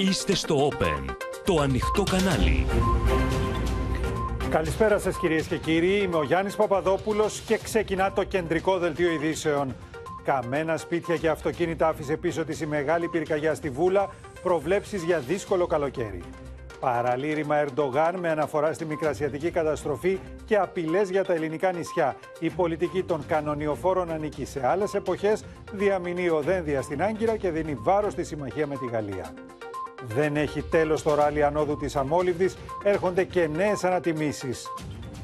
Είστε στο Open, το ανοιχτό κανάλι. Καλησπέρα σας κυρίες και κύριοι, είμαι ο Γιάννης Παπαδόπουλος και ξεκινά το κεντρικό δελτίο ειδήσεων. Καμένα σπίτια και αυτοκίνητα άφησε πίσω της η μεγάλη πυρκαγιά στη Βούλα, προβλέψεις για δύσκολο καλοκαίρι. Παραλήρημα Ερντογάν με αναφορά στη μικρασιατική καταστροφή και απειλές για τα ελληνικά νησιά. Η πολιτική των κανονιοφόρων ανήκει σε άλλες εποχές, διαμηνεί ο Δένδια στην Άγκυρα και δίνει βάρος στη συμμαχία με τη Γαλλία. Δεν έχει τέλος το ράλι ανόδου της Αμόλυβδης, έρχονται και νέες ανατιμήσεις.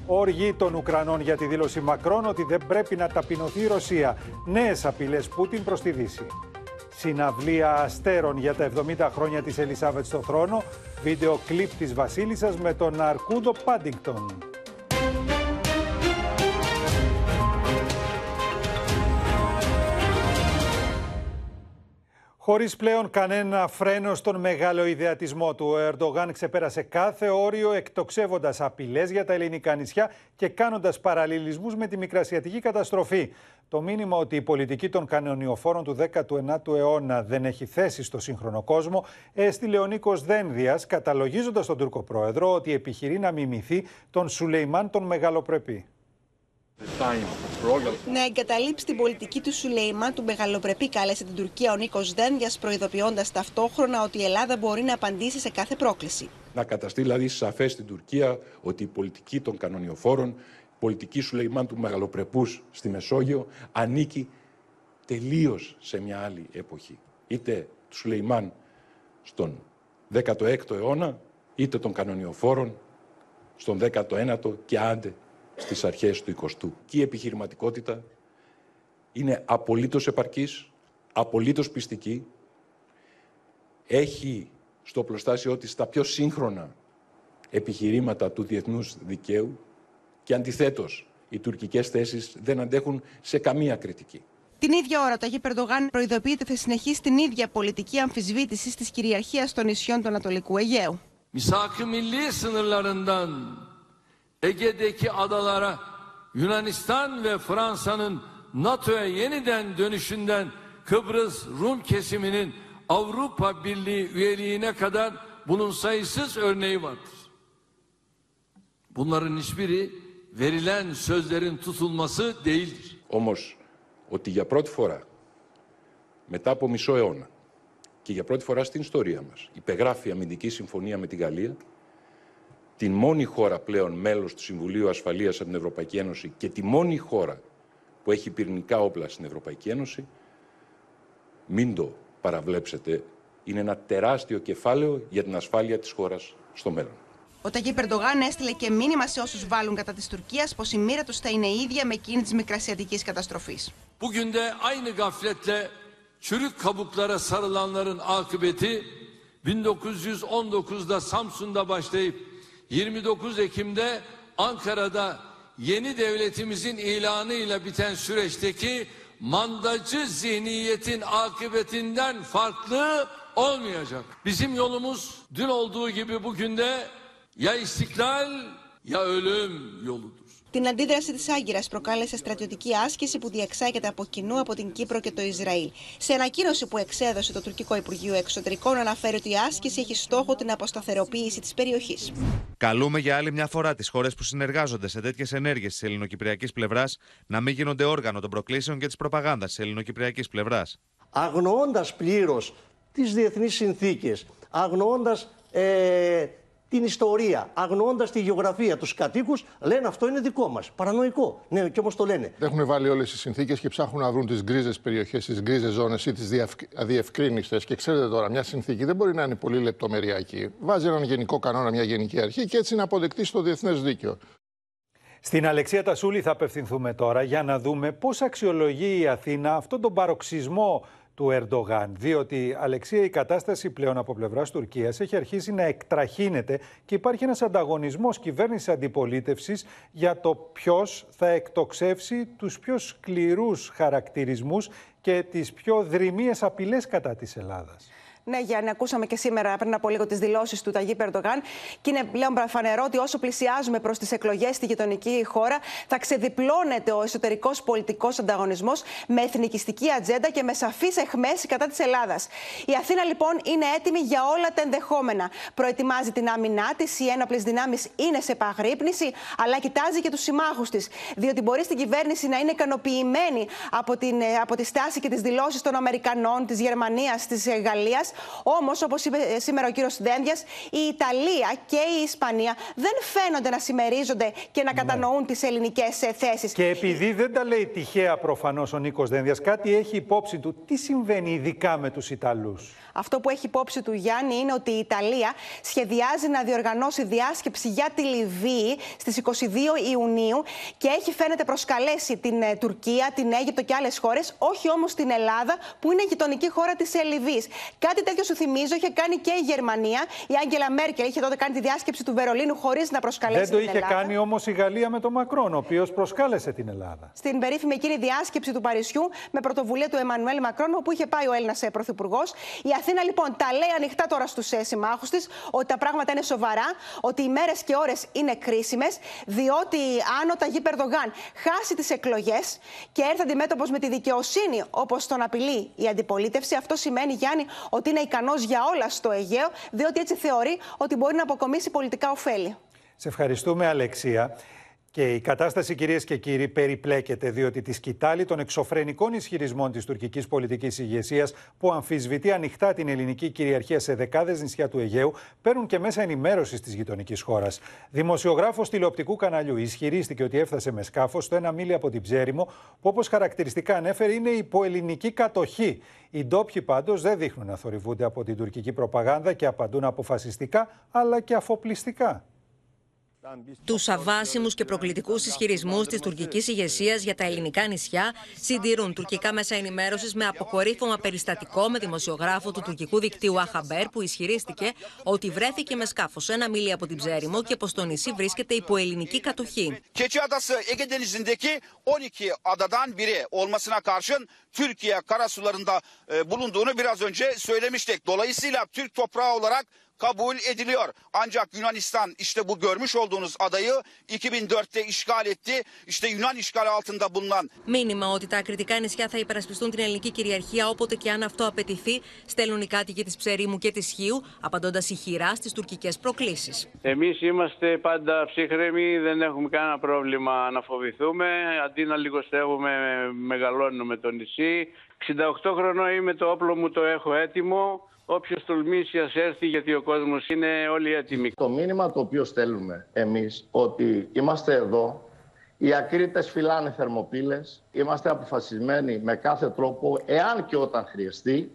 Όργοι των Ουκρανών για τη δήλωση Μακρόν ότι δεν πρέπει να ταπεινωθεί η Ρωσία. Νέες απειλές Πούτιν προς τη Δύση. Συναυλία αστέρων για τα 70 χρόνια της Ελισάβετ στο θρόνο. Βίντεο κλιπ της Βασίλισσας με τον Αρκούντο Πάντιγκτον. Χωρίς πλέον κανένα φρένο στον μεγάλο ιδεατισμό του, ο Ερντογάν ξεπέρασε κάθε όριο εκτοξεύοντας απειλές για τα ελληνικά νησιά και κάνοντας παραλληλισμούς με τη μικρασιατική καταστροφή. Το μήνυμα ότι η πολιτική των κανονιοφόρων του 19ου αιώνα δεν έχει θέση στο σύγχρονο κόσμο έστειλε ο Νίκος Δένδιας, καταλογίζοντας τον Τούρκο πρόεδρο ότι επιχειρεί να μιμηθεί τον Σουλεϊμάν τον Μεγαλοπρεπή. Να εγκαταλείψει την πολιτική του Σουλέιμα, του μεγαλοπρεπή, κάλεσε την Τουρκία ο Νίκος Δένδιας, προειδοποιώντας ταυτόχρονα ότι η Ελλάδα μπορεί να απαντήσει σε κάθε πρόκληση. Να καταστεί δηλαδή σαφές στην Τουρκία ότι η πολιτική των κανονιοφόρων, η πολιτική Σουλεϊμάν του μεγαλοπρεπούς στη Μεσόγειο, ανήκει τελείως σε μια άλλη εποχή. Είτε του Σουλεϊμάν στον 16ο αιώνα, είτε των κανονιοφόρων στον 19ο και άντε στις αρχές του 20ου. Και η επιχειρηματικότητα είναι απολύτως επαρκής, απολύτως πιστική, έχει στο πλωστάσιο της τα πιο σύγχρονα επιχειρήματα του διεθνούς δικαίου και αντιθέτως οι τουρκικές θέσεις δεν αντέχουν σε καμία κριτική. Την ίδια ώρα, το Αγί Περντογάν προειδοποιείται θα συνεχίσει την ίδια πολιτική αμφισβήτηση της κυριαρχίας των νησιών του Ανατολικού Αιγαίου. Ege'deki adalara Yunanistan ve Fransa'nın NATO'ya yeniden dönüşünden Kıbrıs Rum kesiminin Avrupa Birliği üyeliğine kadar bunun sayısız örneği vardır. Bunların hiçbiri verilen sözlerin tutulması değildir. Όμως, ότι για πρώτη φορά, μετά από μισό αιώνα και για πρώτη φορά στην ιστορία μας, υπεγράφει αμυντική συμφωνία με τη Γαλλία, την μόνη χώρα πλέον μέλος του Συμβουλίου Ασφαλείας από την Ευρωπαϊκή Ένωση και τη μόνη χώρα που έχει πυρηνικά όπλα στην Ευρωπαϊκή Ένωση, μην το παραβλέψετε, είναι ένα τεράστιο κεφάλαιο για την ασφάλεια της χώρας στο μέλλον. Ο Ταγί Περντογάν έστειλε και μήνυμα σε όσους βάλουν κατά της Τουρκίας πως η μοίρα τους θα είναι ίδια με εκείνη της μικρασιατικής καταστροφής. Bugün de aynı gafletle çürük kabuklara sarılanların akıbeti 1919'da Samsun'da başlayıp 29 Ekim'de Ankara'da yeni devletimizin ilanıyla biten süreçteki mandacı zihniyetin akıbetinden farklı olmayacak. Bizim yolumuz dün olduğu gibi bugün de ya istiklal ya ölüm yoludur. Την αντίδραση της Άγκυρας προκάλεσε στρατιωτική άσκηση που διεξάγεται από κοινού από την Κύπρο και το Ισραήλ. Σε ανακοίνωση που εξέδωσε το τουρκικό Υπουργείο Εξωτερικών, αναφέρει ότι η άσκηση έχει στόχο την αποσταθεροποίηση της περιοχής. Καλούμε για άλλη μια φορά τις χώρες που συνεργάζονται σε τέτοιες ενέργειες της ελληνοκυπριακής πλευράς να μην γίνονται όργανο των προκλήσεων και της προπαγάνδας της ελληνοκυπριακής πλευράς. Αγνοώντας πλήρως τις διεθνείς συνθήκες, αγνοώντας ε, την ιστορία, αγνοώντας τη γεωγραφία, τους κατοίκους, λένε αυτό είναι δικό μας. Παρανοϊκό. Ναι, και όπως το λένε. Έχουν βάλει όλες τις συνθήκες και ψάχνουν να βρουν τις γκρίζες περιοχές, τις γκρίζες ζώνες ή τις αδιευκρίνηστες. Και ξέρετε τώρα, μια συνθήκη δεν μπορεί να είναι πολύ λεπτομεριακή. Βάζει έναν γενικό κανόνα, μια γενική αρχή και έτσι να αποδεκτεί στο διεθνές δίκαιο. Στην Αλεξία Τασούλη θα απευθυνθούμε τώρα για να δούμε πώς αξιολογεί η Αθήνα αυτόν τον παροξισμό του Ερντογάν. Διότι, Αλεξία, η κατάσταση πλέον από πλευράς Τουρκίας έχει αρχίσει να εκτραχύνεται και υπάρχει ένας ανταγωνισμός κυβέρνηση-αντιπολίτευση για το ποιος θα εκτοξεύσει τους πιο σκληρούς χαρακτηρισμούς και τις πιο δρυμίες απειλές κατά της Ελλάδας. Ναι, Γιάννη, ακούσαμε και σήμερα πριν από λίγο τις δηλώσεις του Ταγί Περντογάν. Και είναι πλέον προφανερό ότι όσο πλησιάζουμε προς τις εκλογές στη γειτονική χώρα, θα ξεδιπλώνεται ο εσωτερικός πολιτικός ανταγωνισμός με εθνικιστική ατζέντα και με σαφείς εχμέ κατά της Ελλάδας. Η Αθήνα λοιπόν είναι έτοιμη για όλα τα ενδεχόμενα. Προετοιμάζει την άμυνά της, οι ένοπλες δυνάμεις είναι σε παγρύπνηση, αλλά κοιτάζει και τους συμμάχους της. Διότι μπορεί στην κυβέρνηση να είναι ικανοποιημένη από, την, ε, από τη στάση και τις δηλώσεις των Αμερικανών, της Γερμανίας, της ε, Γαλλίας. Όμως, όπως είπε ε, σήμερα ο κύριος Δένδια, η Ιταλία και η Ισπανία δεν φαίνονται να συμμερίζονται και να ναι. κατανοούν τις ελληνικές θέσεις. Και επειδή δεν τα λέει τυχαία προφανώς ο Νίκος Δένδια, κάτι έχει υπόψη του. Τι συμβαίνει ειδικά με τους Ιταλούς; Αυτό που έχει υπόψη του Γιάννη είναι ότι η Ιταλία σχεδιάζει να διοργανώσει διάσκεψη για τη Λιβύη στις 22 Ιουνίου και έχει φαίνεται προσκαλέσει την ε, Τουρκία, την Αίγυπτο και άλλες χώρες, όχι όμως την Ελλάδα που είναι γειτονική χώρα της Λιβύης. Κάτι τέτοιο σου θυμίζω είχε κάνει και η Γερμανία. Η Άγγελα Μέρκελ είχε τότε κάνει τη διάσκεψη του Βερολίνου χωρίς να προσκαλέσει την Ελλάδα. Δεν το είχε κάνει όμως η Γαλλία με τον Μακρόν, ο οποίος προσκάλεσε την Ελλάδα. Στην περίφημη εκείνη διάσκεψη του Παρισιού με πρωτοβουλία του Εμμανουέλ Μακρόν, όπου είχε πάει ο Έλληνας ε, Πρωθυπουργός. Η Αθήνα λοιπόν τα λέει ανοιχτά τώρα στους ε, συμμάχους της ότι τα πράγματα είναι σοβαρά, ότι οι μέρες και ώρες είναι κρίσιμες, διότι αν ο Ταγί Περδογάν χάσει τις εκλογές και έρθει αντιμέτωπος με τη δικαιοσύνη όπως τον απειλεί η αντιπολίτευση, αυτό σημαίνει, Γιάννη, ότι είναι ικανός για όλα στο Αιγαίο, διότι έτσι θεωρεί ότι μπορεί να αποκομίσει πολιτικά ωφέλη. Σε ευχαριστούμε, Αλεξία. Και η κατάσταση, κυρίες και κύριοι, περιπλέκεται διότι τη σκητάλη των εξωφρενικών ισχυρισμών της τουρκικής πολιτικής ηγεσίας που αμφισβητεί ανοιχτά την ελληνική κυριαρχία σε δεκάδες νησιά του Αιγαίου παίρνουν και μέσα ενημέρωσης της γειτονικής χώρας. Δημοσιογράφος τηλεοπτικού καναλιού ισχυρίστηκε ότι έφτασε με σκάφος στο ένα μίλι από την Ψέριμο, που όπως χαρακτηριστικά ανέφερε είναι υποελληνική κατοχή. Οι ντόπιοι πάντως δεν δείχνουν να θορυβούνται από την τουρκική προπαγάνδα και απαντούν αποφασιστικά αλλά και αφοπλιστικά. Τους αβάσιμους και προκλητικούς ισχυρισμούς της τουρκικής ηγεσίας για τα ελληνικά νησιά συντηρούν τουρκικά μέσα ενημέρωσης με αποκορύφωμα περιστατικό με δημοσιογράφο του τουρκικού δικτύου Αχαμπέρ που ισχυρίστηκε ότι βρέθηκε με σκάφος ένα μίλι από την Ψέριμο και πως το νησί βρίσκεται υπό ελληνική κατοχή. Türkiye karasularında bulunduğunu biraz önce söylemiştik. Dolayısıyla Türk toprağı olarak kabul ediliyor. Ancak Yunanistan işte bu görmüş olduğunuz adayı 2004'te işgal etti. İşte Yunan işgali altında bulunan. Μήνυμα ότι τα ακριτικά νησιά θα υπερασπιστούν την ελληνική κυριαρχία όποτε και αν αυτό απαιτηθεί, στέλνουν οι κάτοικοι της Ψερίμου και της Χίου, απαντώντας ηχηρά στις τουρκικές προκλήσεις. Εμείς είμαστε πάντα ψύχρεμοι, δεν έχουμε κανένα πρόβλημα να φοβηθούμε. Αντί να λιγοστεύουμε, μεγαλώνουμε το νησί. 68 χρονών είμαι, το όπλο μου το έχω έτοιμο. Όποιος τολμήσει ας έρθει, γιατί ο κόσμος είναι όλοι έτοιμοι. Το μήνυμα το οποίο στέλνουμε εμείς, ότι είμαστε εδώ, οι ακρίτες φυλάνε θερμοπύλες, είμαστε αποφασισμένοι με κάθε τρόπο, εάν και όταν χρειαστεί,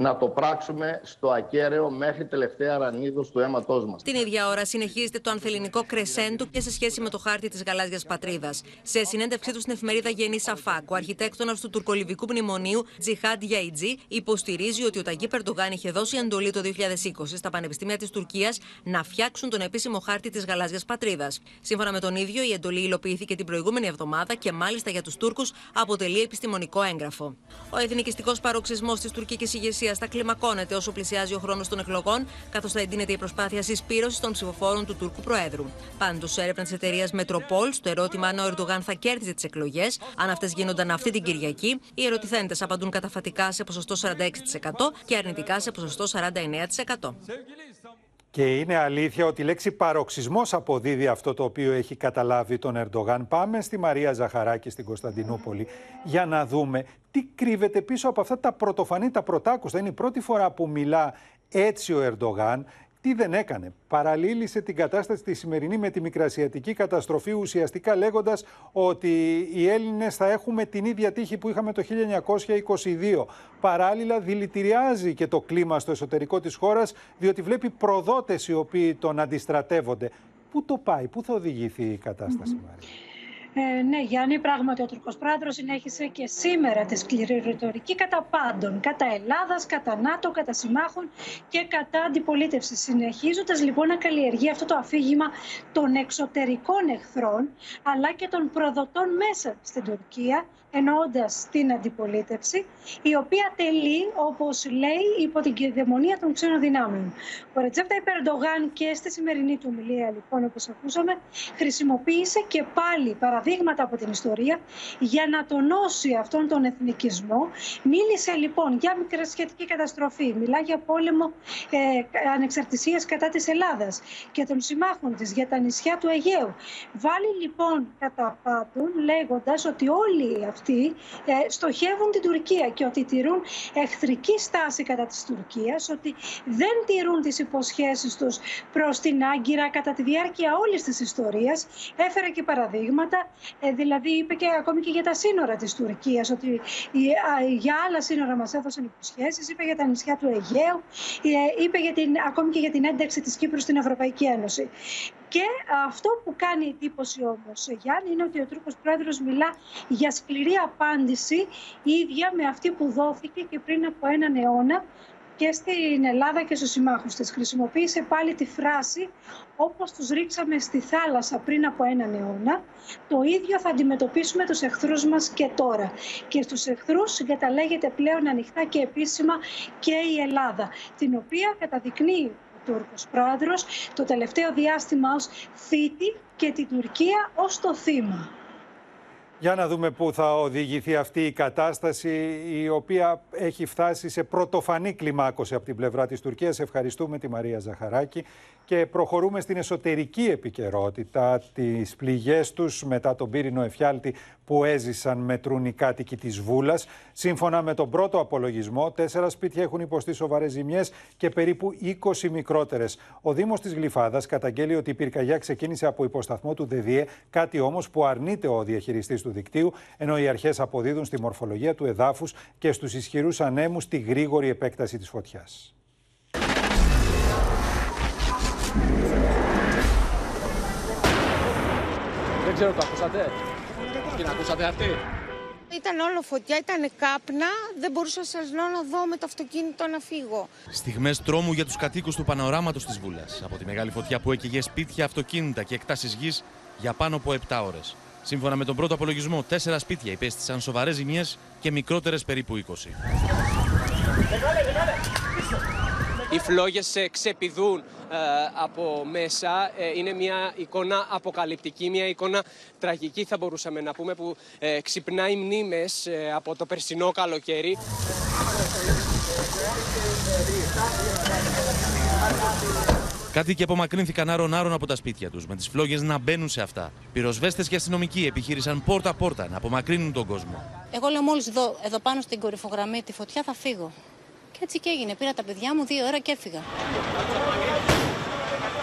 να το πράξουμε στο ακέραιο μέχρι τελευταία ρανίδος του αίματός μας. Την ίδια ώρα συνεχίζεται το ανθεληνικό κρεσέντο και σε σχέση με το χάρτη της γαλάζιας πατρίδας. Σε συνέντευξή του στην εφημερίδα Γενή Σαφάκ, ο αρχιτέκτονας του τουρκολιβικού μνημονίου Τζιχάντ Γιαϊτζή υποστηρίζει ότι ο Ταγκί Περντογάν είχε δώσει εντολή το 2020 στα πανεπιστήμια της Τουρκίας να φτιάξουν τον επίσημο χάρτη της γαλάζιας πατρίδας. Σύμφωνα με τον ίδιο, η εντολή υλοποιήθηκε την προηγούμενη εβδομάδα και μάλιστα για τους Τούρκους αποτελεί επιστημονικό έγγραφο. Ο εθνικιστικός παροξισμός της τουρκικής ηγεσίας θα κλιμακώνεται όσο πλησιάζει ο χρόνος των εκλογών, καθώς θα εντείνεται η προσπάθεια συσπήρωσης των ψηφοφόρων του Τούρκου Προέδρου. Πάντως, έρευνας της εταιρείας Μετροπόλ στο ερώτημα αν ο Ερντογάν θα κέρδιζε τις εκλογές, αν αυτές γίνονταν αυτή την Κυριακή, οι ερωτηθέντες απαντούν καταφατικά σε ποσοστό 46% και αρνητικά σε ποσοστό 49%. Και είναι αλήθεια ότι η λέξη παροξισμός αποδίδει αυτό το οποίο έχει καταλάβει τον Ερντογάν. Πάμε στη Μαρία Ζαχαράκη στην Κωνσταντινούπολη για να δούμε τι κρύβεται πίσω από αυτά τα πρωτοφανή, τα πρωτάκουστα. Είναι η πρώτη φορά που μιλά έτσι ο Ερντογάν τι δεν έκανε. Παραλήλησε την κατάσταση τη σημερινή με τη μικρασιατική καταστροφή, ουσιαστικά λέγοντας ότι οι Έλληνες θα έχουμε την ίδια τύχη που είχαμε το 1922. Παράλληλα, δηλητηριάζει και το κλίμα στο εσωτερικό της χώρας, διότι βλέπει προδότες οι οποίοι τον αντιστρατεύονται. Πού το πάει, πού θα οδηγηθεί η κατάσταση, Μάρια. Ε, ναι, Γιάννη, πράγματι ο Τουρκός Πρόεδρος συνέχισε και σήμερα τη σκληρή ρητορική κατά πάντων, κατά Ελλάδας, κατά ΝΑΤΟ, κατά συμμάχων και κατά αντιπολίτευση. Συνεχίζοντας λοιπόν να καλλιεργεί αυτό το αφήγημα των εξωτερικών εχθρών, αλλά και των προδοτών μέσα στην Τουρκία, εννοώντας την αντιπολίτευση, η οποία τελεί, όπως λέει, υπό την κυδαιμονία των ξένων δυνάμεων. Ο Ρετζέπτα Υπερντογάν και στη σημερινή του ομιλία, λοιπόν, όπως ακούσαμε, χρησιμοποίησε και πάλι παραδείγματα από την ιστορία για να τονώσει αυτόν τον εθνικισμό. Μίλησε λοιπόν για μικρασχετική καταστροφή, μιλά για πόλεμο ε, ανεξαρτησίας κατά της Ελλάδας και των συμμάχων της για τα νησιά του Αιγαίου. Βάλει λοιπόν κατά πάντων λέγοντας ότι όλοι αυτοί ε, στοχεύουν την Τουρκία και ότι τηρούν εχθρική στάση κατά της Τουρκίας, ότι δεν τηρούν τις υποσχέσεις τους προς την Άγκυρα κατά τη διάρκεια όλης της ιστορίας. Έφερε και παραδείγματα, ε, δηλαδή είπε και ακόμη και για τα σύνορα της Τουρκίας, ότι για άλλα σύνορα μας έδωσαν υποσχέσεις, είπε για τα νησιά του Αιγαίου, ε, είπε για την, ακόμη και για την ένταξη της Κύπρου στην Ευρωπαϊκή Ένωση. Και αυτό που κάνει εντύπωση όμως, Γιάννη, είναι ότι ο Τούρκος Πρόεδρος μιλά για σκληρή απάντηση ίδια με αυτή που δόθηκε και πριν από έναν αιώνα και στην Ελλάδα και στους συμμάχους της. Χρησιμοποίησε πάλι τη φράση όπως τους ρίξαμε στη θάλασσα πριν από έναν αιώνα, το ίδιο θα αντιμετωπίσουμε τους εχθρούς μας και τώρα. Και στους εχθρούς συγκαταλέγεται πλέον ανοιχτά και επίσημα και η Ελλάδα, την οποία καταδεικνύει Τούρκος πρόεδρος το τελευταίο διάστημα ως θήτη και την Τουρκία ως το θύμα. Για να δούμε πού θα οδηγηθεί αυτή η κατάσταση η οποία έχει φτάσει σε πρωτοφανή κλιμάκωση από την πλευρά της Τουρκίας. Ευχαριστούμε τη Μαρία Ζαχαράκη και προχωρούμε στην εσωτερική επικαιρότητα, τις πληγές τους μετά τον πύρινο εφιάλτη που έζησαν μετρούν οι κάτοικοι της Βούλας. Σύμφωνα με τον πρώτο απολογισμό, τέσσερα σπίτια έχουν υποστεί σοβαρές ζημιές και περίπου 20 μικρότερες. Ο Δήμος της Γλυφάδας καταγγέλει ότι η πυρκαγιά ξεκίνησε από υποσταθμό του ΔΕΔΙΕ, κάτι όμως που αρνείται ο διαχειριστής του δικτύου, ενώ οι αρχές αποδίδουν στη μορφολογία του εδάφους και στους ισχυρούς ανέμους τη γρήγορη επέκταση της φωτιάς. Δεν ξέρω, το ακούσατε; Την ακούσατε αυτή; Ήταν όλο φωτιά, ήταν κάπνα. Δεν μπορούσα σας λέω να δω με το αυτοκίνητο να φύγω. Στιγμές τρόμου για τους κατοίκους του πανοράματος της Βούλας. Από τη μεγάλη φωτιά που έκαιγε σπίτια, αυτοκίνητα και εκτάσεις γης για πάνω από 7 ώρες. Σύμφωνα με τον πρώτο απολογισμό, τέσσερα σπίτια υπέστησαν σοβαρές ζημιές και μικρότερες περίπου 20. Οι φλόγες ε, ξεπηδούν ε, από μέσα. Ε, είναι μια εικόνα αποκαλυπτική, μια εικόνα τραγική θα μπορούσαμε να πούμε που ξυπνάει μνήμες από το περσινό καλοκαίρι. Κάτοικοι απομακρύνθηκαν άρον-άρον από τα σπίτια τους, με τις φλόγες να μπαίνουν σε αυτά. Πυροσβέστες και αστυνομικοί επιχείρησαν πόρτα-πόρτα να απομακρύνουν τον κόσμο. Εγώ λέω μόλις εδώ, εδώ πάνω στην κορυφογραμμή τη φωτιά θα φύγω. Και έτσι και έγινε. Πήρα τα παιδιά μου δύο ώρα και έφυγα.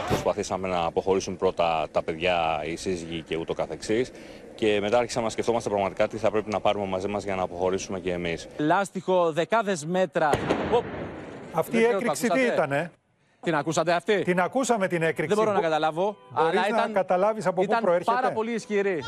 Προσπαθήσαμε να αποχωρήσουν πρώτα τα παιδιά, οι σύζυγοι και ούτω καθεξής και μετά άρχισαμε να σκεφτόμαστε πραγματικά τι θα πρέπει να πάρουμε μαζί μας για να αποχωρήσουμε και εμείς. Λάστιχο δεκάδες μέτρα. Αυτή η έκρηξη τι ήτανε. Την ακούσατε αυτή; Την ακούσαμε την έκρηξη. Δεν μπορώ να καταλάβω. Μπορείς αλλά ήταν, να καταλάβεις από ήταν πού προέρχεται. πάρα πολύ ισχυρή.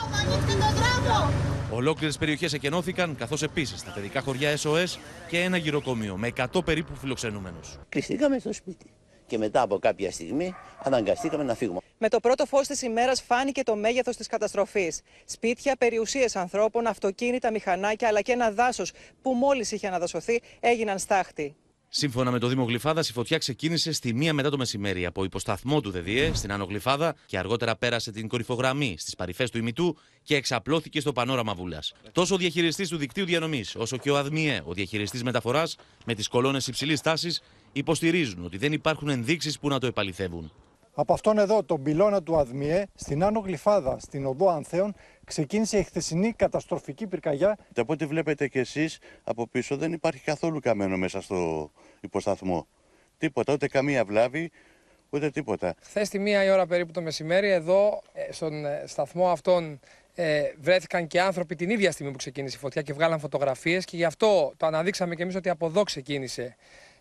Ολόκληρες περιοχές εκενώθηκαν, καθώς επίσης τα παιδικά χωριά SOS και ένα γυροκομείο με 100 περίπου φιλοξενούμενους. Κλειστήκαμε στο σπίτι και μετά από κάποια στιγμή αναγκαστήκαμε να φύγουμε. Με το πρώτο φως της ημέρας φάνηκε το μέγεθος της καταστροφής. Σπίτια, περιουσίες ανθρώπων, αυτοκίνητα, μηχανάκια αλλά και ένα δάσος που μόλις είχε αναδασωθεί έγιναν στάχτη. Σύμφωνα με το Δήμο Γλυφάδας, η φωτιά ξεκίνησε στη μία μετά το μεσημέρι από υποσταθμό του ΔΔΕ στην Άνω Γλυφάδα και αργότερα πέρασε την κορυφογραμμή στις παρυφές του ημιτού και εξαπλώθηκε στο πανόραμα Βούλας. Τόσο ο διαχειριστής του δικτύου διανομής, όσο και ο ΑΔΜΙΕ, ο διαχειριστής μεταφοράς, με τις κολόνες υψηλής τάσης, υποστηρίζουν ότι δεν υπάρχουν ενδείξεις που να το επαληθεύουν. Από αυτόν εδώ, τον πυλώνα του ΑΔΜΙΕ, στην Άνω Γλυφάδα, στην οδό Ανθέων, ξεκίνησε η χθεσινή καταστροφική πυρκαγιά. Και από ό,τι βλέπετε κι εσείς από πίσω δεν υπάρχει καθόλου καμένο μέσα στο υποσταθμό. Τίποτα, ούτε καμία βλάβη, ούτε τίποτα. Χθες τη μία η ώρα περίπου το μεσημέρι, εδώ ε, στον ε, σταθμό αυτόν ε, βρέθηκαν και άνθρωποι την ίδια στιγμή που ξεκίνησε η φωτιά και βγάλαν φωτογραφίες και γι' αυτό το αναδείξαμε και εμείς ότι από εδώ ξεκίνησε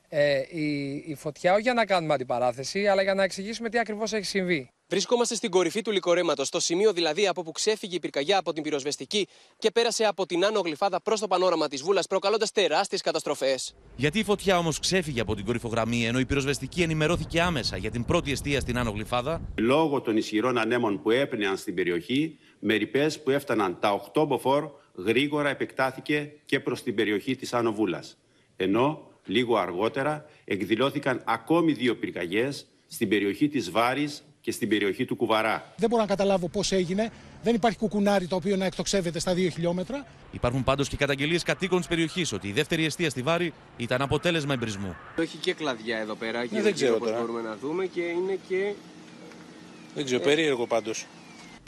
ε, η, η φωτιά, όχι για να κάνουμε αντιπαράθεση, αλλά για να εξηγήσουμε τι ακριβώς έχει συμβεί. Βρισκόμαστε στην κορυφή του λικορέματος, στο σημείο δηλαδή από που ξέφυγε η πυρκαγιά από την πυροσβεστική και πέρασε από την άνω γλυφάδα προς το πανόραμα της Βούλας, προκαλώντας τεράστιες καταστροφές. Γιατί η φωτιά όμως ξέφυγε από την κορυφογραμμή, ενώ η πυροσβεστική ενημερώθηκε άμεσα για την πρώτη αιστεία στην άνω γλυφάδα; Λόγω των ισχυρών ανέμων που έπνεαν στην περιοχή, με ρηπέ που έφταναν τα 8 μποφόρ γρήγορα επεκτάθηκε και προς την περιοχή της Άνω Βούλας. Ενώ λίγο αργότερα εκδηλώθηκαν ακόμη δύο πυρκαγιές στην περιοχή της Βάρης και στην περιοχή του Κουβαρά. Δεν μπορώ να καταλάβω πώς έγινε. Δεν υπάρχει κουκουνάρι το οποίο να εκτοξεύεται στα 2 χιλιόμετρα. Υπάρχουν πάντως και καταγγελίες κατοίκων της περιοχής ότι η δεύτερη αιστεία στη Βάρη ήταν αποτέλεσμα εμπρισμού. Έχει και κλαδιά εδώ πέρα και Ναι, δεν ξέρω όπως τώρα. μπορούμε να δούμε και είναι και Δεν ξέρω, περίεργο πάντως.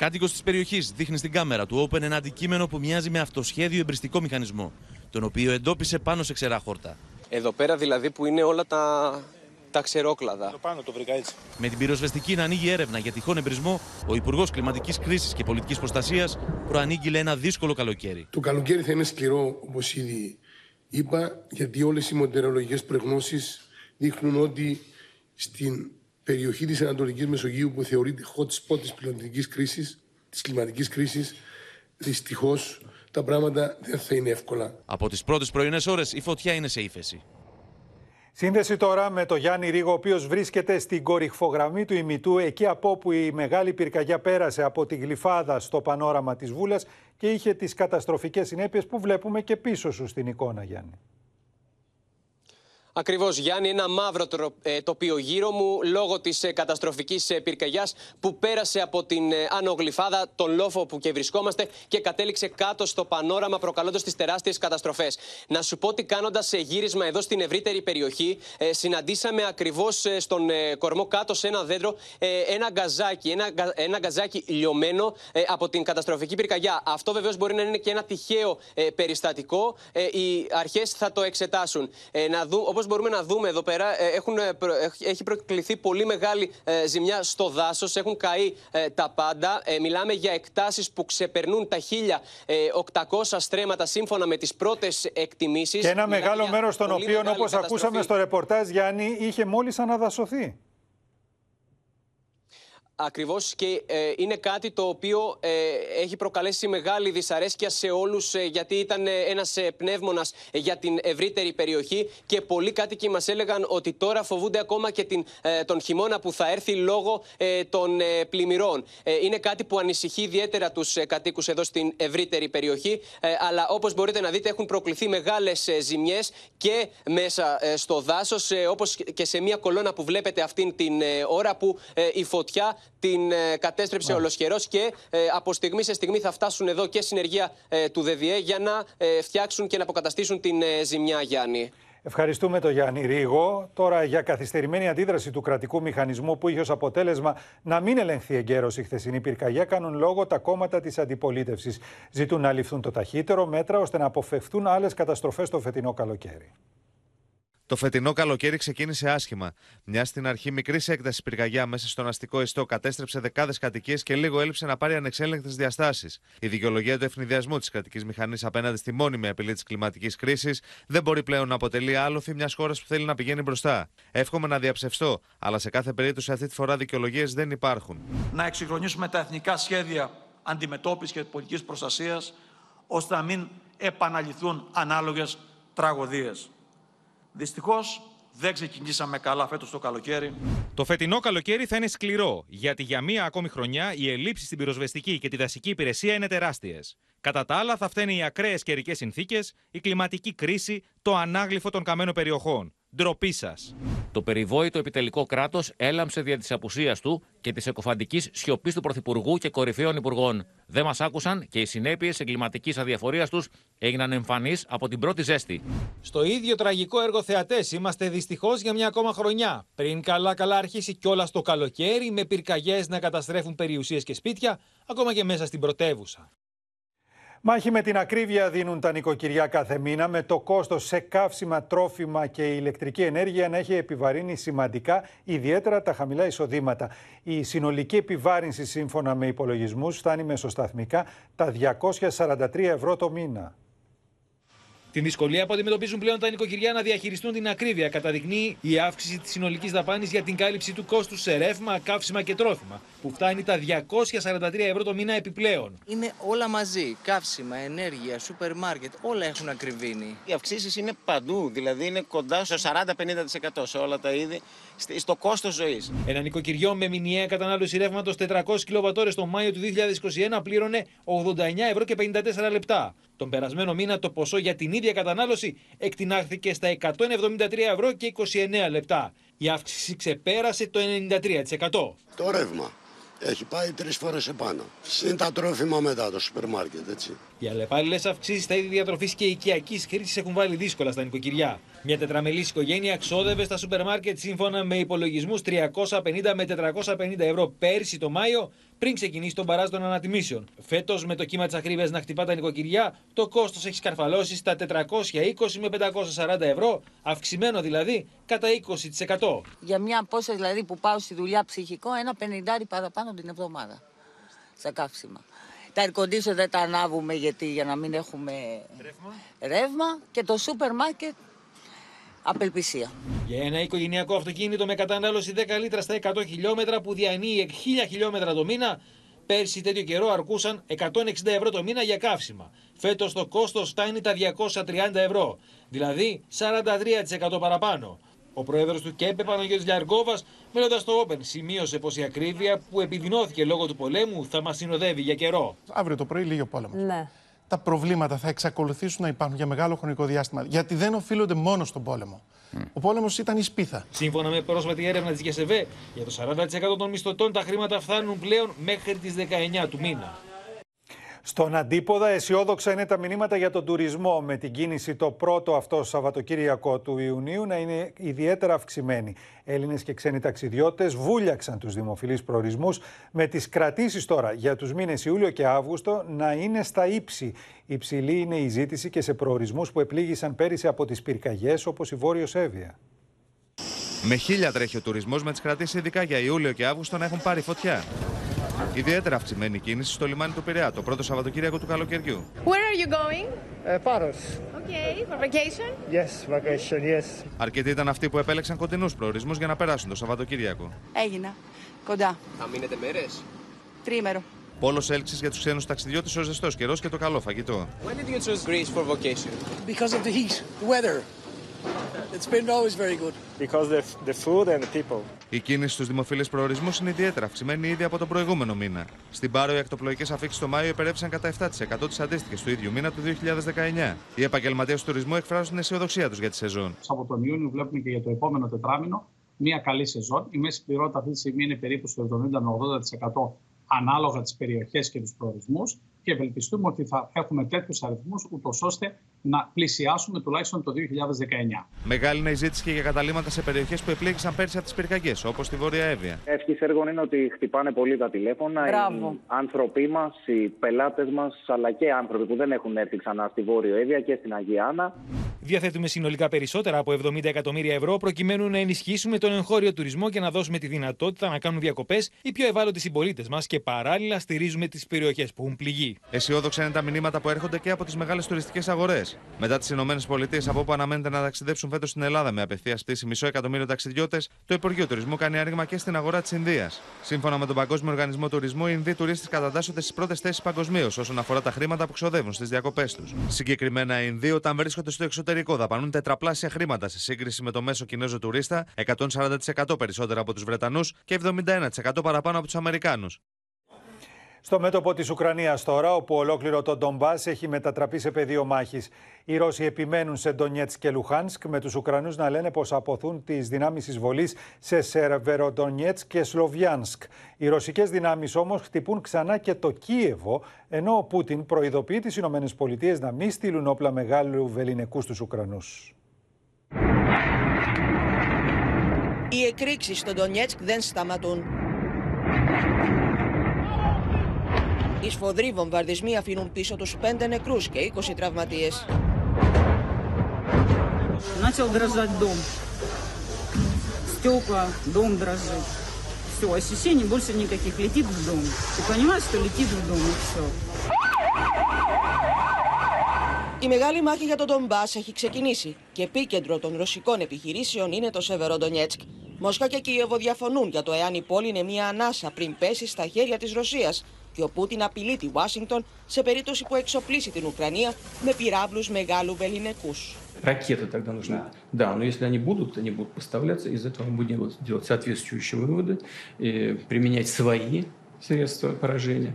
Κάτοικος της περιοχής δείχνει στην κάμερα του Open ένα αντικείμενο που μοιάζει με αυτοσχέδιο εμπριστικό μηχανισμό, τον οποίο εντόπισε πάνω σε ξερά χόρτα. εδώ πέρα δηλαδή που είναι όλα τα, τα ξερόκλαδα. Πάνω το βρήκα έτσι. Με την πυροσβεστική να ανοίγει έρευνα για τυχόν εμπρισμό, ο Υπουργός Κλιματικής Κρίσης και Πολιτικής Προστασίας προανήγγειλε ένα δύσκολο καλοκαίρι. Το καλοκαίρι θα είναι σκληρό, όπως ήδη είπα, γιατί όλες οι μοντερολογικέ προγνώσεις δείχνουν ότι στην περιοχή της Ανατολικής Μεσογείου που θεωρείται hot spot της πληθυντική κρίσης, της κλιματικής κρίσης, δυστυχώς τα πράγματα δεν θα είναι εύκολα. Από τις πρώτες πρωινές ώρες η φωτιά είναι σε ύφεση. Σύνδεση τώρα με το Γιάννη Ρίγο, ο οποίος βρίσκεται στην κορυφογραμμή του ημιτού, εκεί από όπου η μεγάλη πυρκαγιά πέρασε από τη γλυφάδα στο πανόραμα της Βούλας και είχε τις καταστροφικές συνέπειες που βλέπουμε και πίσω σου στην εικόνα, Γιάννη. Ακριβώς, Γιάννη, ένα μαύρο τρο- ε, τοπίο γύρω μου λόγω της καταστροφικής πυρκαγιάς που πέρασε από την ε, Άνω Γλυφάδα, τον λόφο που και βρισκόμαστε και κατέληξε κάτω στο πανόραμα, προκαλώντας τις τεράστιες καταστροφές. Να σου πω ότι κάνοντας γύρισμα εδώ στην ευρύτερη περιοχή, ε, συναντήσαμε ακριβώς στον ε, κορμό κάτω σε ένα δέντρο ε, ένα γκαζάκι, ένα, γκα- ένα γκαζάκι λιωμένο ε, από την καταστροφική πυρκαγιά. Αυτό βεβαίως μπορεί να είναι και ένα τυχαίο ε, περιστατικό. Ε, οι αρχές θα το εξετάσουν. Ε, να δου, όπως μπορούμε να δούμε εδώ πέρα, ε, έχουν, ε, προ- έχ- έχει προκληθεί πολύ μεγάλη ε, ζημιά στο δάσος, έχουν καεί ε, τα πάντα. Ε, μιλάμε για εκτάσεις που ξεπερνούν τα 1.800 στρέμματα σύμφωνα με τις πρώτες εκτιμήσεις. Και ένα Μιλάμε μεγάλο για μέρος των πολύ οποίων, μεγάλη όπως καταστροφή. ακούσαμε στο ρεπορτάζ, Γιάννη, είχε μόλις αναδασωθεί. Ακριβώς και ε, είναι κάτι το οποίο ε, έχει προκαλέσει μεγάλη δυσαρέσκεια σε όλους, γιατί ήταν ε, ένας ε, πνεύμονας για την ευρύτερη περιοχή και πολλοί κάτοικοι μας έλεγαν ότι τώρα φοβούνται ακόμα και την, ε, τον χειμώνα που θα έρθει λόγω ε, των ε, πλημμυρών. Ε, είναι κάτι που ανησυχεί ιδιαίτερα τους ε, κατοίκους εδώ στην ευρύτερη περιοχή. Ε, αλλά όπως μπορείτε να δείτε, έχουν προκληθεί μεγάλες ζημιές και μέσα ε, στο δάσος, όπως και σε μια κολόνα που βλέπετε αυτήν την ε, ώρα που ε, η φωτιά την ε, κατέστρεψε ολοσχερός και ε, από στιγμή σε στιγμή θα φτάσουν εδώ και συνεργεία ε, του ΔΔΕ για να ε, φτιάξουν και να αποκαταστήσουν την ε, ζημιά, Γιάννη. Ευχαριστούμε τον Γιάννη Ρίγο. Τώρα για καθυστερημένη αντίδραση του κρατικού μηχανισμού που είχε ως αποτέλεσμα να μην ελεγχθεί εγκαίρως η χθεσινή πυρκαγιά, κάνουν λόγο τα κόμματα της αντιπολίτευσης. Ζητούν να ληφθούν το ταχύτερο μέτρα ώστε να αποφευθούν άλλες καταστροφές το φετινό καλοκαίρι. Το φετινό καλοκαίρι ξεκίνησε άσχημα. Μια στην αρχή μικρής έκταση πυρκαγιά μέσα στον αστικό ιστό κατέστρεψε δεκάδες κατοικίες και λίγο έλειψε να πάρει ανεξέλεγκτες διαστάσεις. Η δικαιολογία του ευνηδιασμού της κρατικής μηχανής απέναντι στη μόνιμη απειλή της κλιματικής κρίσης δεν μπορεί πλέον να αποτελεί άλοθη μιας χώρας που θέλει να πηγαίνει μπροστά. Εύχομαι να διαψευστώ, αλλά σε κάθε περίπτωση αυτή τη φορά δικαιολογίες δεν υπάρχουν. να εξυγχρονίσουμε τα εθνικά σχέδια αντιμετώπισης και πολιτικής προστασίας, ώστε να μην επαναληφθούν ανάλογες τραγωδίες. Δυστυχώς, δεν ξεκινήσαμε καλά φέτος το καλοκαίρι. Το φετινό καλοκαίρι θα είναι σκληρό, γιατί για μία ακόμη χρονιά οι ελλείψεις στην πυροσβεστική και τη δασική υπηρεσία είναι τεράστιες. Κατά τα άλλα, θα φταίνουν οι ακραίες καιρικές συνθήκες, η κλιματική κρίση, το ανάγλυφο των καμένων περιοχών. Ντροπή σας. Το περιβόητο επιτελικό κράτος έλαμψε δια της απουσίας του και της εκοφαντικής σιωπής του Πρωθυπουργού και κορυφαίων υπουργών. Δεν μας άκουσαν και οι συνέπειες εγκληματικής αδιαφορίας τους έγιναν εμφανείς από την πρώτη ζέστη. Στο ίδιο τραγικό έργο θεατές είμαστε δυστυχώς για μια ακόμα χρονιά. Πριν καλά-καλά αρχίσει κιόλας το καλοκαίρι με πυρκαγιές να καταστρέφουν περιουσίες και σπίτια, ακόμα και μέσα στην πρωτεύουσα. Μάχη με την ακρίβεια δίνουν τα νοικοκυριά κάθε μήνα, με το κόστος σε καύσιμα, τρόφιμα και ηλεκτρική ενέργεια να έχει επιβαρύνει σημαντικά, ιδιαίτερα τα χαμηλά εισοδήματα. Η συνολική επιβάρυνση, σύμφωνα με υπολογισμούς, φτάνει μεσοσταθμικά τα 243 ευρώ το μήνα. Την δυσκολία που αντιμετωπίζουν πλέον τα νοικοκυριά να διαχειριστούν την ακρίβεια καταδεικνύει η αύξηση της συνολικής δαπάνης για την κάλυψη του κόστους σε ρεύμα, καύσιμα και τρόφιμα, που φτάνει τα 243 ευρώ το μήνα επιπλέον. Είναι όλα μαζί. Καύσιμα, ενέργεια, σούπερ μάρκετ, όλα έχουν ακριβήνει. Οι αυξήσεις είναι παντού, δηλαδή είναι κοντά στο 40-50% σε όλα τα είδη, στο κόστος ζωής. Ένα νοικοκυριό με μηνιαία κατανάλωση ρεύματος 400 κιλοβατόρες το Μάιο του 2021 πλήρωνε 89 ευρώ και 54 λεπτά. Τον περασμένο μήνα το ποσό για την ίδια κατανάλωση εκτινάχθηκε στα 173 ευρώ και 29 λεπτά. Η αύξηση ξεπέρασε το 93%. Το ρεύμα έχει πάει τρεις φορές επάνω. Συν τα τρόφιμα μετά το σούπερ μάρκετ, έτσι. Οι αλλεπάλληλε αυξήσεις στα είδη διατροφής και οικιακής χρήσης έχουν βάλει δύσκολα στα νοικοκυριά. Μια τετραμελής οικογένεια ξόδευε στα σούπερ μάρκετ σύμφωνα με υπολογισμούς 350 με 450 ευρώ πέρσι το Μάιο πριν ξεκινήσει τον παράζ των ανατιμήσεων. Φέτος, με το κύμα της ακρίβειας να χτυπά τα νοικοκυριά, το κόστος έχει σκαρφαλώσει στα 420 με 540 ευρώ, αυξημένο δηλαδή κατά 20%. Για μια απόσταση δηλαδή που πάω στη δουλειά ψυχικό, ένα πενιντάρι παραπάνω την εβδομάδα στα καύσιμα. Τα air δεν τα ανάβουμε γιατί για να μην έχουμε ρεύμα, ρεύμα και το σούπερ μάρκετ απελπισία. Για ένα οικογενειακό αυτοκίνητο με κατανάλωση 10 λίτρα στα 100 χιλιόμετρα που διανύει 1000 χιλιόμετρα το μήνα, πέρσι τέτοιο καιρό αρκούσαν 160 ευρώ το μήνα για καύσιμα. Φέτος το κόστος φτάνει τα 230 ευρώ, δηλαδή 43% παραπάνω. Ο πρόεδρος του ΚΕΠΕ, Παναγιώτης Λιαργκόβας, μιλώντας στο Open, σημείωσε πως η ακρίβεια που επιδεινώθηκε λόγω του πολέμου θα μας συνοδεύει για καιρό. Αύριο το πρωί λύγει ο πόλεμο. Ναι τα προβλήματα θα εξακολουθήσουν να υπάρχουν για μεγάλο χρονικό διάστημα. Γιατί δεν οφείλονται μόνο στον πόλεμο. Ο πόλεμος ήταν η σπίθα. Σύμφωνα με πρόσφατη έρευνα της ΓΕΣΕΒΕ, για το 40% των μισθωτών τα χρήματα φτάνουν πλέον μέχρι τις 19 του μήνα. Στον αντίποδα, αισιόδοξα είναι τα μηνύματα για τον τουρισμό, με την κίνηση το πρώτο αυτό Σαββατοκύριακο του Ιουνίου να είναι ιδιαίτερα αυξημένη. Έλληνες και ξένοι ταξιδιώτες βούλιαξαν τους δημοφιλείς προορισμούς, με τις κρατήσεις τώρα για τους μήνες Ιούλιο και Αύγουστο να είναι στα ύψη. Υψηλή είναι η ζήτηση και σε προορισμούς που επλήγησαν πέρυσι από τις πυρκαγιές, όπως η Βόρειο Εύβοια. Με χίλια τρέχει ο τουρισμός, με τις κρατήσεις ειδικά για Ιούλιο και Αύγουστο να έχουν πάρει φωτιά. Ιδιαίτερα αυξημένη κίνηση στο λιμάνι του Πειραιά το πρώτο Σαββατοκύριακο του καλοκαιριού. Where are you going? Uh, Πάρος. Okay, for vacation? Yes, vacation, yes. Αρκετοί ήταν αυτοί που επέλεξαν κοντινούς προορισμούς για να περάσουν το Σαββατοκύριακο. Έγινα. Κοντά. Θα μείνετε μέρες; Τρίμερο. Πόλος έλξης για τους ξένους ταξιδιώτες ο ζεστός καιρός και το καλό φαγητό. When did you choose Greece for vacation? Because of the heat, the weather. It's been always very good. Because the, the food and the people. Η κίνηση στους δημοφιλείς προορισμούς είναι ιδιαίτερα αυξημένη ήδη από τον προηγούμενο μήνα. Στην Πάρο, οι ακτοπλοϊκές αφήξεις το Μάιο υπερέψαν κατά 7% τις αντίστοιχες του ίδιου μήνα του 2019. Οι επαγγελματίες του τουρισμού εκφράζουν την αισιοδοξία τους για τη σεζόν. Από τον Ιούνιο βλέπουμε και για το επόμενο τετράμινο μια καλή σεζόν. Η μέση πληρότητα αυτή τη στιγμή είναι περίπου στο 70 80% ανάλογα τις περιοχές και τους προορισμούς και ευελπιστούμε ότι θα έχουμε τέτοιους αριθμούς, ούτως ώστε να πλησιάσουμε τουλάχιστον το 2019. Μεγάλη είναι η ζήτηση και για καταλήμματα σε περιοχές που επλήγησαν πέρσι από τις πυρκαγιές, όπως τη Βόρεια Εύβοια. Εύχη έργων είναι ότι χτυπάνε πολύ τα τηλέφωνα. Μπράβο. Οι άνθρωποι μας, οι πελάτες μας, αλλά και άνθρωποι που δεν έχουν έρθει ξανά στη Βόρεια Εύβοια και στην Αγία Άννα. Διαθέτουμε συνολικά περισσότερα από 70 εκατομμύρια ευρώ προκειμένου να ενισχύσουμε τον εγχώριο τουρισμό και να δώσουμε τη δυνατότητα να κάνουν διακοπές οι πιο ευάλωτοι συμπολίτες μας και παράλληλα στηρίζουμε τις περιοχές που έχουν πληγεί. Αισιόδοξα είναι τα μηνύματα που έρχονται και από τις μεγάλες τουριστικές αγορές. Μετά τις ΗΠΑ, από όπου αναμένεται να ταξιδέψουν φέτος στην Ελλάδα με απευθεία πτήση μισό εκατομμύριο ταξιδιώτες, το Υπουργείο Τουρισμού κάνει άνοιγμα και στην αγορά της Ινδίας. Σύμφωνα με τον Παγκόσμιο Οργανισμό Τουρισμού, οι Ινδοί τουρίστες κατατάσσονται στις πρώτες θέσεις παγκοσμίως όσον αφορά τα χρήματα που ξοδεύουν στις διακοπές τους. Συγκεκριμένα, οι Ινδοί όταν βρίσκονται στο εξωτερικό δαπανούν τετραπλάσια χρήματα σε σύγκριση με το μέσο Κινέζο τουρίστα, 140% περισσότερα από τους Βρετανούς και 71% παραπάνω από τους Αμερικάνους. Στο μέτωπο της Ουκρανίας τώρα, όπου ολόκληρο το Ντομπάς έχει μετατραπεί σε πεδίο μάχης. Οι Ρώσοι επιμένουν σε Ντονιέτς και Λουχάνσκ, με τους Ουκρανούς να λένε πως αποθούν τις δυνάμεις εισβολής σε Σερβεροντονιέτς και Σλοβιάνσκ. Οι ρωσικές δυνάμεις όμως χτυπούν ξανά και το Κίεβο, ενώ ο Πούτιν προειδοποιεί τις Ηνωμένες Πολιτείες να μην στείλουν όπλα μεγάλου βεληνικού στους Ουκρανούς. Οι εκρήξεις στο Ντονιέτσκ δεν σταματούν. Οι σφοδροί βομβαρδισμοί αφήνουν πίσω τους 5 νεκρούς και 20 τραυματίες. Начал дрожать дом. Стекла, дом дрожит. Все, ощущений больше никаких. Летит в дом. Ты понимаешь, что летит в дом и все. Η μεγάλη μάχη για τον Ντομπά έχει ξεκινήσει και επίκεντρο των ρωσικών επιχειρήσεων είναι το Σεβεροντονιέτσκ. Μόσχα και Κίεβο διαφωνούν για το εάν η πόλη είναι μια ανάσα πριν πέσει στα χέρια τη Ρωσία και ο Πούτιν απειλεί τη Ουάσιγκτον σε περίπτωση που εξοπλίσει την Ουκρανία με πυράβλους μεγάλου βεληνικού. Ракеты тогда нужны. Да, но если они будут, они будут поставляться, из этого мы будем делать соответствующие выводы, и применять свои средства поражения,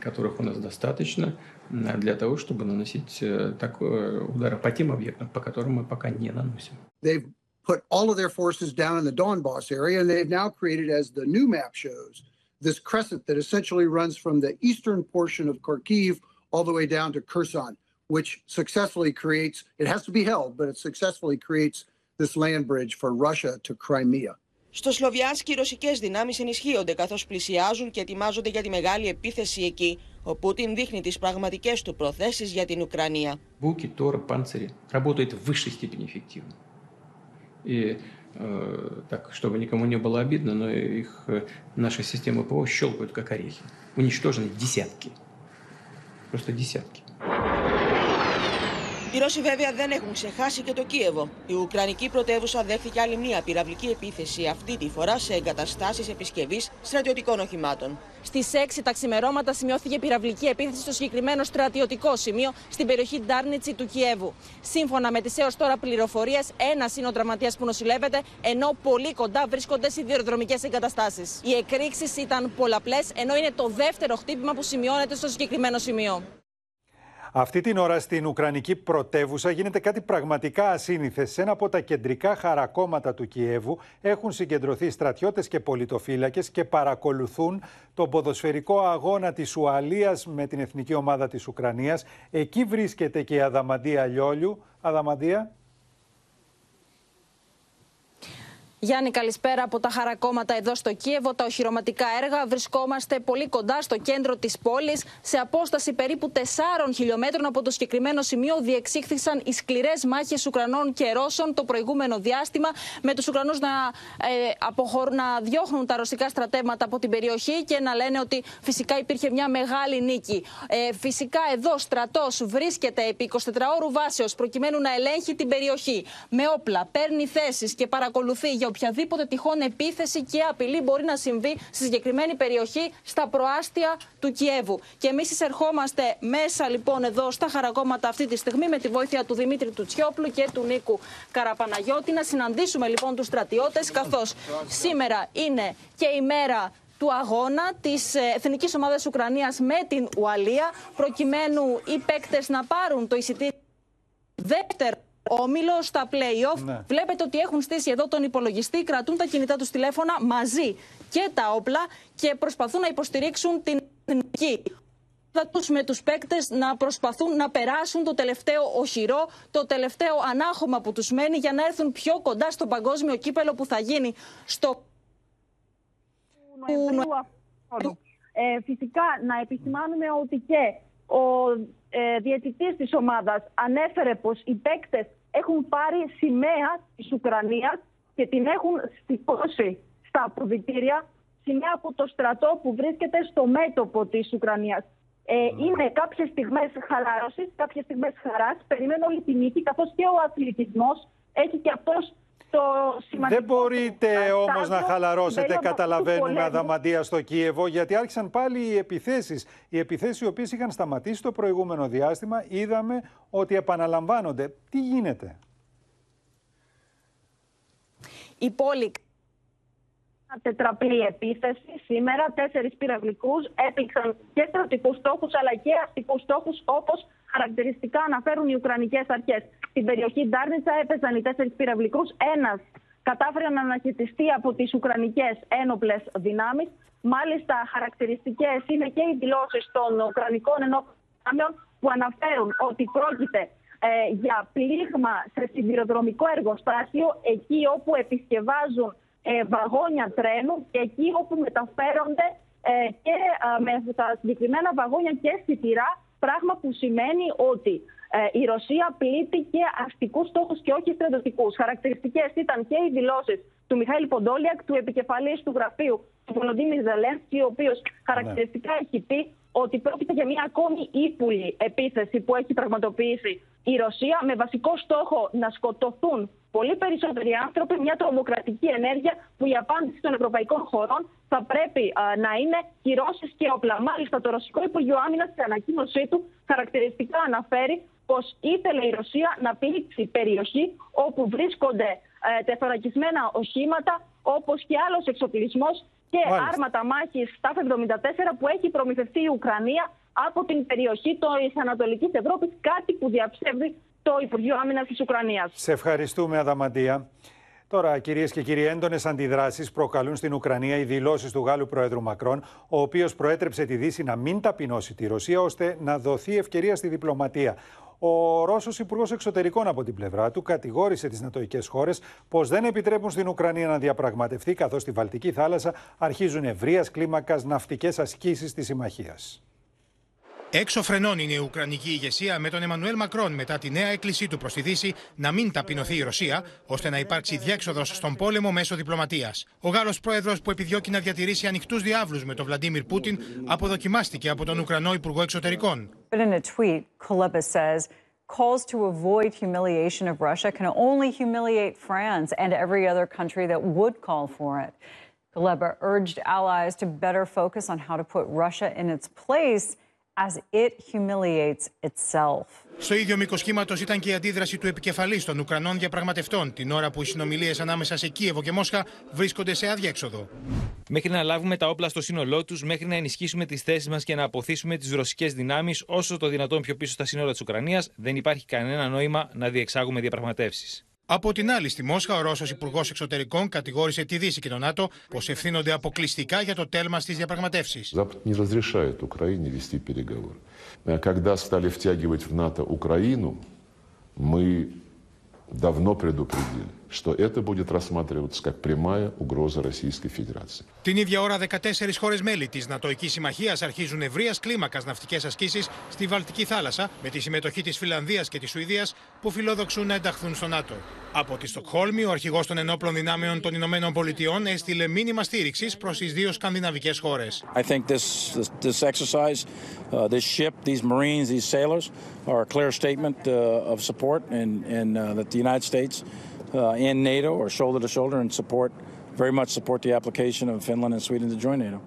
которых у нас достаточно, для того, чтобы наносить такой удары по тем объектам, по которым мы пока не наносим. They've put all of their forces down in the Donbass area, and they've now created, as the new map shows, this crescent that essentially runs from the eastern portion of Kharkiv all the way down to Kherson, which successfully creates, it has to be held, but it successfully creates this land bridge for Russia to Crimea. Στο Σλοβιάνσκι οι ρωσικές δυνάμεις ενισχύονται καθώς πλησιάζουν και ετοιμάζονται για τη μεγάλη επίθεση εκεί. Ο Πούτιν δείχνει τις πραγματικές του προθέσεις για την Ουκρανία. Буки, Тора, панцири работают в высшей степени эффективно. И э, Так, чтобы никому не было обидно, но их э, наши системы ПО щелкают как орехи. Уничтожены десятки. Просто десятки. Οι Ρώσοι βέβαια δεν έχουν ξεχάσει και το Κίεβο. Η Ουκρανική πρωτεύουσα δέχθηκε άλλη μία πυραυλική επίθεση, αυτή τη φορά σε εγκαταστάσεις επισκευής στρατιωτικών οχημάτων. Στις 6 τα ξημερώματα σημειώθηκε πυραυλική επίθεση στο συγκεκριμένο στρατιωτικό σημείο στην περιοχή Ντάρνιτσι του Κιέβου. Σύμφωνα με τις έως τώρα πληροφορίες, ένα είναι ο τραυματία που νοσηλεύεται, ενώ πολύ κοντά βρίσκονται σιδηροδρομικές εγκαταστάσεις. Οι εκρήξεις ήταν πολλαπλές, ενώ είναι το δεύτερο χτύπημα που σημειώνεται στο συγκεκριμένο σημείο. Αυτή την ώρα στην Ουκρανική πρωτεύουσα γίνεται κάτι πραγματικά ασύνηθες. Σε ένα από τα κεντρικά χαρακόμματα του Κιέβου έχουν συγκεντρωθεί στρατιώτες και πολιτοφύλακες και παρακολουθούν τον ποδοσφαιρικό αγώνα της Ουαλίας με την εθνική ομάδα της Ουκρανίας. Εκεί βρίσκεται και η Αδαμαντία Λιόλιου. Αδαμαντία. Γιάννη, καλησπέρα από τα χαρακόμματα εδώ στο Κίεβο. Τα οχυρωματικά έργα βρισκόμαστε πολύ κοντά στο κέντρο της πόλης. Σε απόσταση περίπου 4 χιλιόμετρων από το συγκεκριμένο σημείο διεξήχθησαν οι σκληρές μάχες Ουκρανών και Ρώσων το προηγούμενο διάστημα. Με τους Ουκρανούς να, ε, να διώχνουν τα ρωσικά στρατεύματα από την περιοχή και να λένε ότι φυσικά υπήρχε μια μεγάλη νίκη. Ε, φυσικά εδώ στρατός βρίσκεται επί 24 ώρου βάσεως προκειμένου να ελέγχει την περιοχή με όπλα, παίρνει θέσεις και παρακολουθεί για οποιαδήποτε τυχόν επίθεση και απειλή μπορεί να συμβεί στη συγκεκριμένη περιοχή στα προάστια του Κιέβου. Και εμείς εισερχόμαστε μέσα λοιπόν εδώ στα χαρακόμματα αυτή τη στιγμή με τη βοήθεια του Δημήτρη Τουτσιόπλου και του Νίκου Καραπαναγιώτη να συναντήσουμε λοιπόν τους στρατιώτες καθώς σήμερα είναι και η μέρα του αγώνα της Εθνικής Ομάδας Ουκρανίας με την Ουαλία προκειμένου οι παίκτες να πάρουν το εισιτήριο δεύτερο όμιλος στα play-off. Ναι. Βλέπετε ότι έχουν στήσει εδώ τον υπολογιστή, κρατούν τα κινητά τους τηλέφωνα μαζί και τα όπλα και προσπαθούν να υποστηρίξουν την εθνική τους με τους παίκτες να προσπαθούν να περάσουν το τελευταίο οχυρό, το τελευταίο ανάχωμα που τους μένει για να έρθουν πιο κοντά στο παγκόσμιο κύπελο που θα γίνει στο ε, φυσικά να επισημάνουμε ότι και ο ε, διαιτητής της ομάδας ανέφερε πως οι παίκτες έχουν πάρει σημαία της Ουκρανίας και την έχουν στυπώσει στα αποδητήρια σημαία από το στρατό που βρίσκεται στο μέτωπο της Ουκρανίας. Ε, είναι κάποιες στιγμές χαλάρωσης, κάποιες στιγμές χαράς. Περιμένω όλη την νίκη, καθώς και ο αθλητισμός έχει και αυτός δεν μπορείτε όμως να χαλαρώσετε, καταλαβαίνουμε, αδαμαντία στο Κίεβο, γιατί άρχισαν πάλι οι επιθέσεις. Οι επιθέσεις οι οποίες είχαν σταματήσει το προηγούμενο διάστημα, είδαμε ότι επαναλαμβάνονται. Τι γίνεται; Η πόλη τετραπλή επίθεση. Σήμερα τέσσερις πυραυλικούς έπληξαν και στρατικούς στόχους αλλά και αστικούς στόχους, όπως χαρακτηριστικά αναφέρουν οι Ουκρανικές αρχές. Στην περιοχή Ντάρνιτσα έπαιζαν οι τέσσερις πυραυλικούς. Ένας κατάφερε να αναχαιτιστεί από τις Ουκρανικές ένοπλες δυνάμεις. Μάλιστα, χαρακτηριστικές είναι και οι δηλώσεις των Ουκρανικών ενόπλων που αναφέρουν ότι πρόκειται ε, για πλήγμα σε σιδηροδρομικό εργοστάσιο, εκεί όπου επισκευάζουν ε, βαγόνια τρένου και εκεί όπου μεταφέρονται ε, και με τα συγκεκριμένα βαγόνια και σιτηρά, πράγμα που σημαίνει ότι ε, η Ρωσία πλήττει και αστικούς στόχους και όχι στρατιωτικούς. Χαρακτηριστικές ήταν και οι δηλώσεις του Μιχαήλ Ποντόλιακ, του επικεφαλής του γραφείου του Βολοντίμιρ Ζελένσκι, ο οποίος χαρακτηριστικά έχει πει ότι πρόκειται για μια ακόμη ύπουλη επίθεση που έχει πραγματοποιήσει η Ρωσία με βασικό στόχο να σκοτωθούν πολύ περισσότεροι άνθρωποι, μια τρομοκρατική ενέργεια που η απάντηση των ευρωπαϊκών χωρών θα πρέπει να είναι κυρώσεις και όπλα. Μάλιστα, το Ρωσικό Υπουργείο Άμυνας στην ανακοίνωσή του χαρακτηριστικά αναφέρει πως ήθελε η Ρωσία να πλήξει περιοχή όπου βρίσκονται ε, τεθωρακισμένα οχήματα, όπως και άλλος εξοπλισμός και Μάλιστα. άρματα μάχης στα 74 που έχει προμηθευτεί η Ουκρανία από την περιοχή της Ανατολικής Ευρώπης, κάτι που διαψεύδει το Υπουργείο Άμυνας της Ουκρανίας. Σε ευχαριστούμε, Αδαμαντία. Τώρα, κυρίες και κύριοι, έντονες αντιδράσεις προκαλούν στην Ουκρανία οι δηλώσεις του Γάλλου Πρόεδρου Μακρόν, ο οποίος προέτρεψε τη Δύση να μην ταπεινώσει τη Ρωσία ώστε να δοθεί ευκαιρία στη διπλωματία. Ο Ρώσος Υπουργός Εξωτερικών από την πλευρά του κατηγόρησε τις νατοικέ χώρες πως δεν επιτρέπουν στην Ουκρανία να διαπραγματευτεί, καθώς στη Βαλτική θάλασσα αρχίζουν ευρείας κλίμακας ναυτικές ασκήσεις της συμμαχίας. Έξω φρενών είναι η Ουκρανική ηγεσία με τον Εμμανουέλ Μακρόν μετά τη νέα έκκλησή του προς τη Δύση να μην ταπεινωθεί η Ρωσία, ώστε να υπάρξει διέξοδος στον πόλεμο μέσω διπλωματίας. Ο Γάλλος πρόεδρος που επιδιώκει να διατηρήσει ανοιχτούς διάβλους με τον Βλαντίμιρ Πούτιν αποδοκιμάστηκε από τον Ουκρανό Υπουργό Εξωτερικών. calls to avoid humiliation of Russia can only humiliate France and every other country that would call for it. Kuleba urged allies to better focus on how to put Russia in its place as it humiliates itself. Στο ίδιο μήκος κύματος ήταν και η αντίδραση του επικεφαλής των Ουκρανών διαπραγματευτών, την ώρα που οι συνομιλίες ανάμεσα σε Κίεβο και Μόσχα βρίσκονται σε αδιέξοδο. Μέχρι να λάβουμε τα όπλα στο σύνολό τους, μέχρι να ενισχύσουμε τις θέσεις μας και να αποθήσουμε τις ρωσικές δυνάμεις όσο το δυνατόν πιο πίσω στα σύνορα της Ουκρανίας, δεν υπάρχει κανένα νόημα να διεξάγουμε διαπραγματεύσεις. Από την άλλη, στη Μόσχα, ο Ρώσο Υπουργό Εξωτερικών κατηγόρησε τη Δύση και τον ΝΑΤΟ πω ευθύνονται αποκλειστικά για το τέλμα στι διαπραγματεύσει. Запад не разрешает Украине вести переговоры. Когда стали втягивать в НАТО Украину, мы давно предупредили, что это будет рассматриваться как прямая угроза Российской Федерации. Την ίδια ώρα, 14 χώρε μέλη τη Νατοική Συμμαχία αρχίζουν ευρεία κλίμακα ναυτικέ ασκήσει στη Βαλτική θάλασσα με τη συμμετοχή τη Φιλανδία και τη Σουηδία που φιλοδοξούν να ενταχθούν στο ΝΑΤΟ. Από τη Στοκχόλμη, ο αρχηγό των ενόπλων δυνάμεων των Ηνωμένων Πολιτειών έστειλε μήνυμα στήριξη προ τι δύο σκανδιναβικέ χώρε. I think this, this, this exercise, uh, this ship, these Marines, these sailors are a clear statement uh, of support and, and uh, that the United States uh, and NATO are shoulder to shoulder and support, very much support the application of Finland and Sweden to join NATO.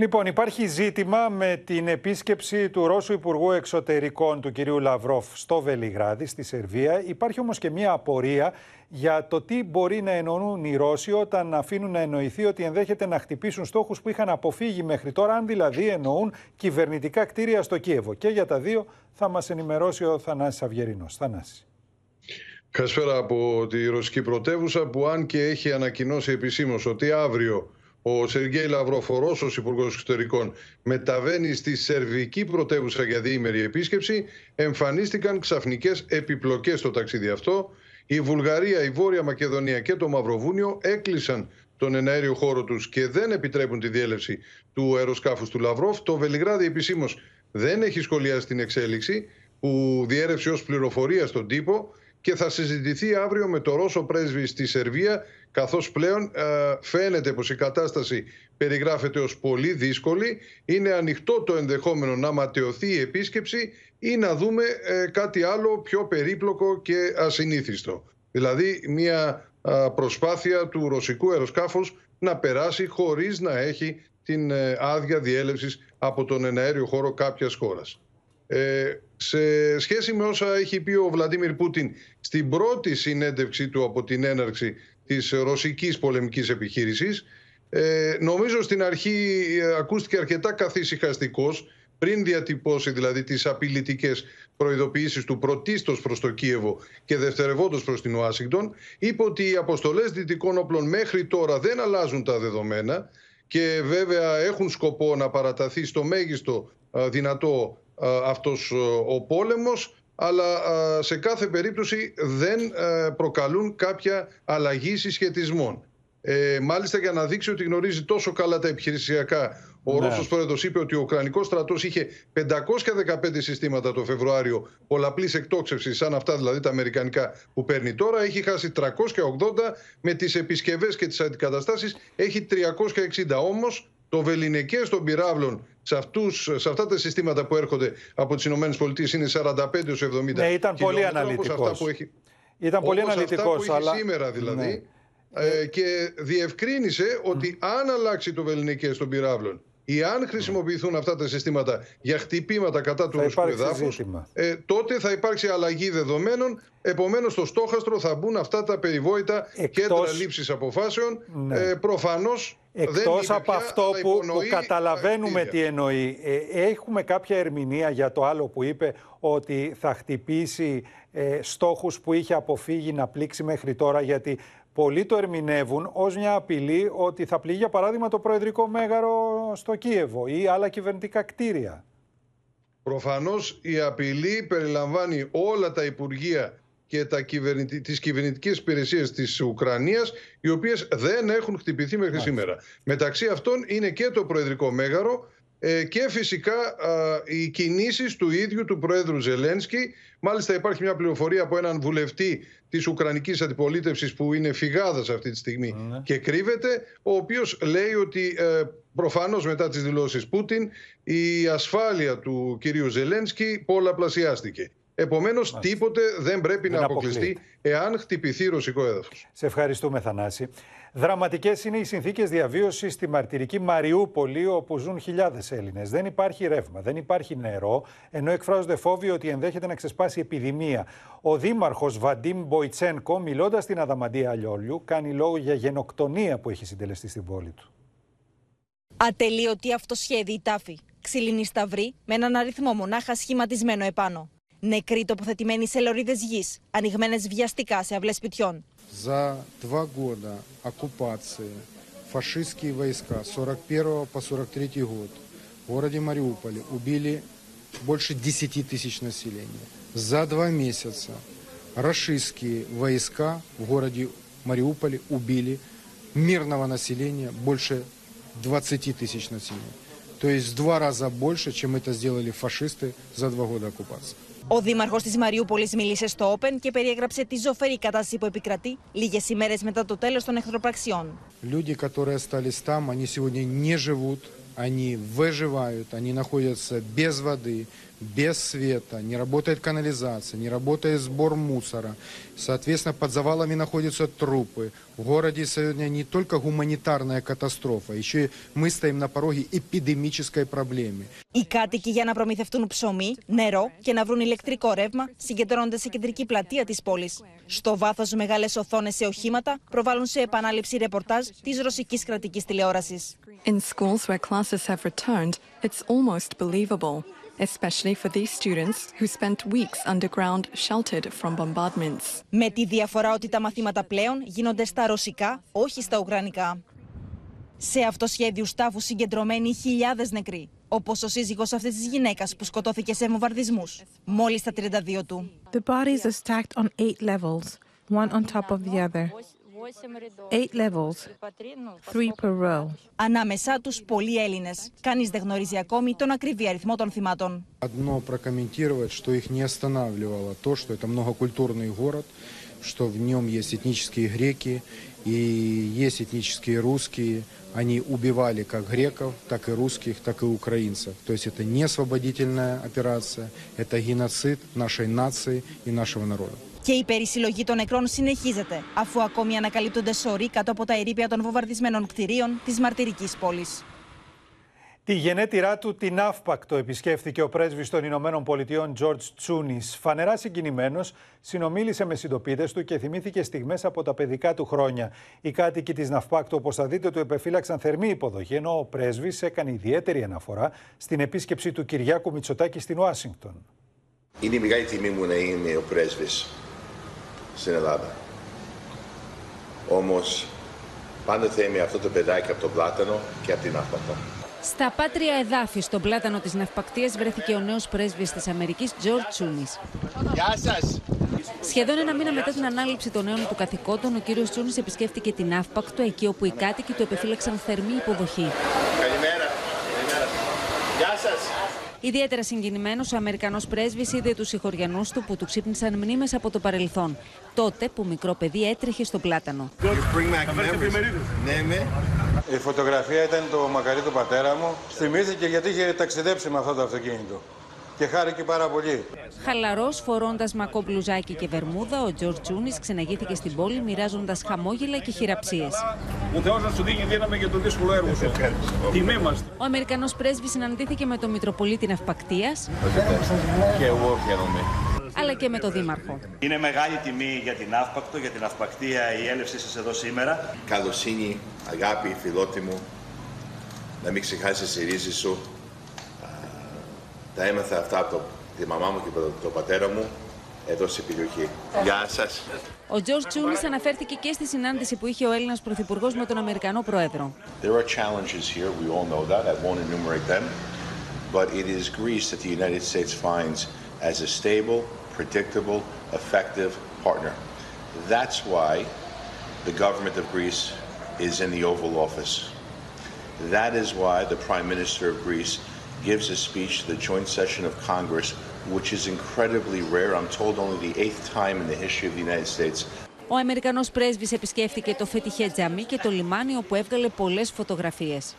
Λοιπόν, υπάρχει ζήτημα με την επίσκεψη του Ρώσου Υπουργού Εξωτερικών του κυρίου Λαυρόφ στο Βελιγράδι, στη Σερβία. Υπάρχει όμως και μία απορία για το τι μπορεί να εννοούν οι Ρώσοι όταν αφήνουν να εννοηθεί ότι ενδέχεται να χτυπήσουν στόχους που είχαν αποφύγει μέχρι τώρα, αν δηλαδή εννοούν κυβερνητικά κτίρια στο Κίεβο. Και για τα δύο θα μας ενημερώσει ο Θανάσης Αυγερινός. Θανάση. Καλησπέρα από τη Ρωσική Πρωτεύουσα που αν και έχει ανακοινώσει επισήμως ότι αύριο ο Σεργέη Λαυρόφ, ο Ρώσος Υπουργός Εξωτερικών, μεταβαίνει στη Σερβική Πρωτεύουσα για διήμερη επίσκεψη, εμφανίστηκαν ξαφνικές επιπλοκές στο ταξίδι αυτό. Η Βουλγαρία, η Βόρεια Μακεδονία και το Μαυροβούνιο έκλεισαν τον εναέριο χώρο τους και δεν επιτρέπουν τη διέλευση του αεροσκάφους του Λαυρόφ. Το Βελιγράδι επισήμως δεν έχει σχολιάσει την εξέλιξη που διέρευσε ως πληροφορία στον τύπο και θα συζητηθεί αύριο με το Ρώσο πρέσβη στη Σερβία καθώς πλέον ε, φαίνεται πως η κατάσταση περιγράφεται ως πολύ δύσκολη. Είναι ανοιχτό το ενδεχόμενο να ματαιωθεί η επίσκεψη ή να δούμε ε, κάτι άλλο πιο περίπλοκο και ασυνήθιστο. Δηλαδή μια προσπάθεια του ρωσικού αεροσκάφους να περάσει χωρίς να έχει την ε, άδεια διέλευσης από τον εναέριο χώρο κάποιας χώρας. Ε, σε σχέση με όσα έχει πει ο Βλαντίμιρ Πούτιν στην πρώτη συνέντευξή του από την έναρξη της ρωσικής πολεμικής επιχείρησης, ε, νομίζω στην αρχή ε, ακούστηκε αρκετά καθησυχαστικός πριν διατυπώσει δηλαδή τις απειλητικές προειδοποιήσεις του πρωτίστως προς το Κίεβο και δευτερευόντως προς την Ουάσιγκτον, είπε ότι οι αποστολές δυτικών όπλων μέχρι τώρα δεν αλλάζουν τα δεδομένα και βέβαια έχουν σκοπό να παραταθεί στο μέγιστο δυνατό αυτός ο πόλεμος αλλά σε κάθε περίπτωση δεν προκαλούν κάποια αλλαγή συσχετισμών. Ε, μάλιστα για να δείξει ότι γνωρίζει τόσο καλά τα επιχειρησιακά ο ναι. Ρώσος πρόεδρος είπε ότι ο Ουκρανικός στρατός είχε 515 συστήματα το Φεβρουάριο πολλαπλής εκτόξευσης σαν αυτά δηλαδή τα αμερικανικά που παίρνει τώρα. Έχει χάσει 380 με τις επισκευές και τις αντικαταστάσεις έχει 360 όμως το βεληνικές των πυράβλων σε, αυτούς, σε αυτά τα συστήματα που έρχονται από τις ΗΠΑ είναι 45 70 Ναι, ήταν πολύ αναλυτικός. Έχει... Ήταν πολύ αναλυτικό. Αυτά που αλλά... έχει σήμερα δηλαδή. Ναι. Ε, και διευκρίνησε ότι αν αλλάξει το βεληνικέ των πυράβλων ή αν χρησιμοποιηθούν αυτά τα συστήματα για χτυπήματα κατά του ρωσικού εδάφους, ε, τότε θα υπάρξει αλλαγή δεδομένων. Επομένως, στο στόχαστρο θα μπουν αυτά τα περιβόητα Εκτός... κέντρα λήψη αποφάσεων. Ναι. Ε, Προφανώς. Εκτός από αυτό που, που καταλαβαίνουμε τι εννοεί, ε, έχουμε κάποια ερμηνεία για το άλλο που είπε ότι θα χτυπήσει ε, στόχους που είχε αποφύγει να πλήξει μέχρι τώρα γιατί πολλοί το ερμηνεύουν ως μια απειλή ότι θα πληγεί για παράδειγμα το Προεδρικό Μέγαρο στο Κίεβο ή άλλα κυβερνητικά κτίρια. Προφανώς η απειλή περιλαμβάνει όλα τα Υπουργεία και τα κυβερνητι... τις κυβερνητικές υπηρεσίες της Ουκρανίας οι οποίες δεν έχουν χτυπηθεί μέχρι σήμερα. Μεταξύ αυτών είναι και το Προεδρικό Μέγαρο ε, και φυσικά οι κινήσεις του ίδιου του Πρόεδρου Ζελένσκι. Μάλιστα υπάρχει μια πληροφορία από έναν βουλευτή της Ουκρανικής Αντιπολίτευσης που είναι φυγάδας αυτή τη στιγμή ναι. και κρύβεται, ο οποίος λέει ότι ε, προφανώς μετά τις δηλώσεις Πούτιν η ασφάλεια του κυρίου Ζελένσκι πολλαπλασιάστηκε. Επομένως, τίποτε δεν πρέπει να αποκλειστεί εάν χτυπηθεί ρωσικό έδαφος. Σε ευχαριστούμε, Θανάση. Δραματικές είναι οι συνθήκες διαβίωσης στη μαρτυρική Μαριούπολη, όπου ζουν χιλιάδες Έλληνες. Δεν υπάρχει ρεύμα, δεν υπάρχει νερό, ενώ εκφράζονται φόβοι ότι ενδέχεται να ξεσπάσει επιδημία. Ο Δήμαρχος Βαντίμ Μποϊτσένκο, μιλώντας στην Αδαμαντία Αλλιόλιου, κάνει λόγο για γενοκτονία που έχει συντελεστεί στην πόλη του. Ατελείωτη αυτοσχέδη τάφη. Ξυλινή σταυρή με έναν αριθμό μονάχα σχηματισμένο επάνω. Νεκροί τοποθετημένοι σε λωρίδε γη, ανοιγμένε βιαστικά σε αυλέ σπιτιών. За два года оккупации фашистские войска 41 по 43 год в городе Мариуполе убили больше 10 тысяч населения. За два месяца рашистские войска в городе Мариуполе убили мирного населения больше 20 тысяч населения. То есть в два раза больше, чем это сделали фашисты за два года оккупации. Ο Δήμαρχο τη Μαριούπολη μίλησε στο Open και περιέγραψε τη ζωφερή κατάσταση που επικρατεί λίγε ημέρε μετά το τέλο των εχθροπραξιών. Люди, которые остались там, они сегодня не живут, они выживают, они находятся без воды, без света, не работает канализация, не работает сбор мусора. Соответственно, под завалами находятся трупы. В городе сегодня не только гуманитарная катастрофа, еще и мы стоим на пороге эпидемической проблемы. Οι κάτοικοι για να προμηθευτούν ψωμί, νερό και να βρουν ηλεκτρικό ρεύμα συγκεντρώνονται σε κεντρική πλατεία της πόλης. Στο βάθος μεγάλες οθόνες σε οχήματα προβάλλουν σε επανάληψη ρεπορτάζ της ρωσικής κρατικής τηλεόρασης. In schools where classes have returned, it's almost believable. especially for these students who spent weeks underground sheltered from bombardments. Με τη διαφορά ότι τα μαθήματα πλέον γίνονται στα ρωσικά, όχι στα ουκρανικά. Σε αυτοσχέδιου τάφου συγκεντρωμένοι χιλιάδε νεκροί, όπω ο σύζυγο αυτή τη γυναίκα που σκοτώθηκε σε βομβαρδισμού, μόλι στα 32 του. The bodies are stacked on eight levels, one on top of the other. Eight levels, three per row. Ανάμεσά τους πολλοί Έλληνες. Κανείς δεν γνωρίζει ακόμη τον ακριβή αριθμό των θυμάτων. Одно прокомментировать, что их не останавливало то, что это многокультурный город, что в нем есть этнические греки и есть этнические русские. Они убивали как греков, так и русских, так и украинцев. То есть это не освободительная операция, это геноцид нашей нации и нашего народа. Και η περισυλλογή των νεκρών συνεχίζεται, αφού ακόμη ανακαλύπτονται σωροί κάτω από τα ερήπια των βομβαρδισμένων κτηρίων τη μαρτυρική πόλη. Τη γενέτειρά του την αύπακτο επισκέφθηκε ο πρέσβης των Ηνωμένων Πολιτειών George Τσούνης. Φανερά συγκινημένος, συνομίλησε με συντοπίτες του και θυμήθηκε στιγμές από τα παιδικά του χρόνια. Οι κάτοικοι της Ναυπάκτου, όπως θα δείτε, του επεφύλαξαν θερμή υποδοχή, ενώ ο πρέσβης έκανε ιδιαίτερη αναφορά στην επίσκεψη του Κυριάκου Μητσοτάκη στην Ουάσιγκτον. Είναι η μεγάλη τιμή μου να είμαι ο πρέσβης στην Ελλάδα. Όμως πάντοτε είμαι αυτό το παιδάκι από τον Πλάτανο και από την Αύπακτο. Στα πάτρια εδάφη, στον πλάτανο της Ναυπακτίας, βρέθηκε ο νέος πρέσβης της Αμερικής, Τζορτ Τσούνης. Γεια σας! Σχεδόν ένα μήνα μετά την ανάληψη των νέων του καθηκόντων, ο κύριος Τσούνης επισκέφτηκε την Ναύπακτο, εκεί όπου οι κάτοικοι του επεφύλαξαν θερμή υποδοχή. Καλημέρα. Καλημέρα. Γεια σας! Ιδιαίτερα συγκινημένος, ο Αμερικανός πρέσβης είδε τους συγχωριανούς του που του ξύπνησαν μνήμες από το παρελθόν. Τότε που μικρό παιδί έτρεχε στο πλάτανο. Ναι, ναι. Η φωτογραφία ήταν το μακαρί του πατέρα μου. Θυμήθηκε γιατί είχε ταξιδέψει με αυτό το αυτοκίνητο. Και χάρηκε πάρα πολύ. Χαλαρός, φορώντας μακό μπλουζάκι και βερμούδα, ο Τζορτ Τζούνις ξεναγήθηκε στην πόλη μοιράζοντας χαμόγελα και χειραψίες. Ο Θεός να σου δίνει δύναμη για το δύσκολο έργο σου. Τιμή μας. Ο Αμερικανός πρέσβης συναντήθηκε με τον Μητροπολίτη Ναυπακτίας. Και εγώ χαίρομαι. Αλλά και με τον Δήμαρχο. Είναι μεγάλη τιμή για την Ναύπακτο, για την Ναυπακτία η έλευσή σας εδώ σήμερα. Καλοσύνη, αγάπη, φιλότιμο, να μην ξεχάσεις τη ρίζη σου. Τα έμαθα αυτά από τη μαμά μου και τον το πατέρα μου εδώ στην περιοχή. Γεια σας. Ο Τζορτ Τσούνι αναφέρθηκε και στη συνάντηση που είχε ο Έλληνα Πρωθυπουργό με τον Αμερικανό Πρόεδρο. There are challenges here, we all know that, I won't enumerate them, but it is Greece that the United States finds as a stable, predictable, effective partner. That's why the government of Greece is in the Oval Office. That is why the Prime Minister of Greece gives a speech to the joint session of Congress, which is incredibly rare. I'm told only the eighth time in the history of the United States. Ο Αμερικανός πρέσβης επισκέφθηκε το Φετιχέ Τζαμί και το λιμάνι όπου έβγαλε πολλές φωτογραφίες.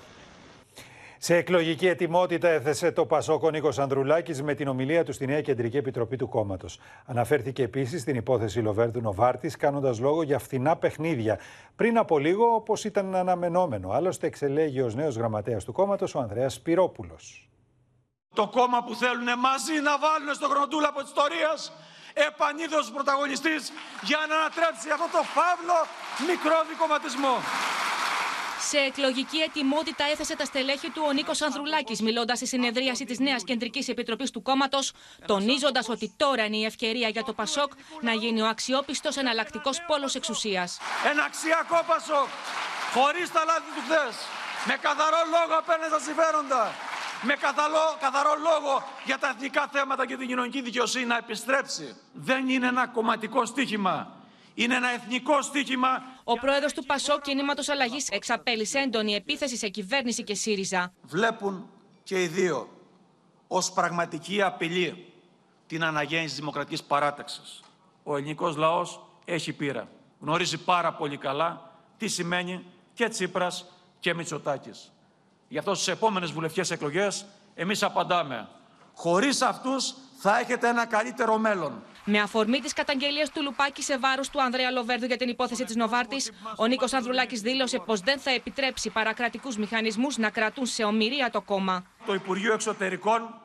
Σε εκλογική ετοιμότητα έθεσε το Πασόκο Νίκος Ανδρουλάκης με την ομιλία του στη Νέα Κεντρική Επιτροπή του κόμματος. Αναφέρθηκε επίσης στην υπόθεση Λοβέρδου Νοβάρτης, κάνοντας λόγο για φθηνά παιχνίδια. Πριν από λίγο, όπως ήταν αναμενόμενο. Άλλωστε, εξελέγει ως νέος γραμματέας του κόμματος ο Ανδρέας Σπυρόπουλο. Το κόμμα που θέλουν μαζί να βάλουν στο χρονοτούλαπο τη ιστορία επανείδος πρωταγωνιστής για να ανατρέψει αυτό το φαύλο μικρό δικοματισμό. Σε εκλογική ετοιμότητα έθεσε τα στελέχη του ο Νίκος Ανδρουλάκης, μιλώντας στη συνεδρίαση της Νέας Κεντρικής Επιτροπής του Κόμματος, τονίζοντας ότι τώρα είναι η ευκαιρία για το Πασόκ να γίνει ο αξιόπιστος εναλλακτικός πόλος εξουσίας. Ένα αξιακό Πασόκ, χωρίς τα λάθη του χθες, με καθαρό λόγο απέναντι στα συμφέροντα, με καθαρό, καθαρό λόγο για τα εθνικά θέματα και την κοινωνική δικαιοσύνη να επιστρέψει. Δεν είναι ένα κομματικό στίχημα. Είναι ένα εθνικό στίχημα. Ο πρόεδρος του Πασό Κινήματος Αλλαγής εξαπέλυσε έντονη επίθεση σε κυβέρνηση και ΣΥΡΙΖΑ. Βλέπουν και οι δύο ως πραγματική απειλή την αναγέννηση της δημοκρατικής παράταξης. Ο ελληνικός λαός έχει πείρα. Γνωρίζει πάρα πολύ καλά τι σημαίνει και Τσίπρας και Μητσοτάκης. Γι' αυτό στις επόμενες βουλευτικές εκλογές εμείς απαντάμε. Χωρίς αυτούς θα έχετε ένα καλύτερο μέλλον. Με αφορμή τη καταγγελία του Λουπάκη σε βάρος του Ανδρέα Λοβέρδου για την υπόθεση της Νοβάρτης, ο Νίκος Ανδρουλάκης δήλωσε πως δεν θα επιτρέψει παρακρατικούς μηχανισμούς να κρατούν σε ομοιρία το κόμμα. Το Υπουργείο Εξωτερικών,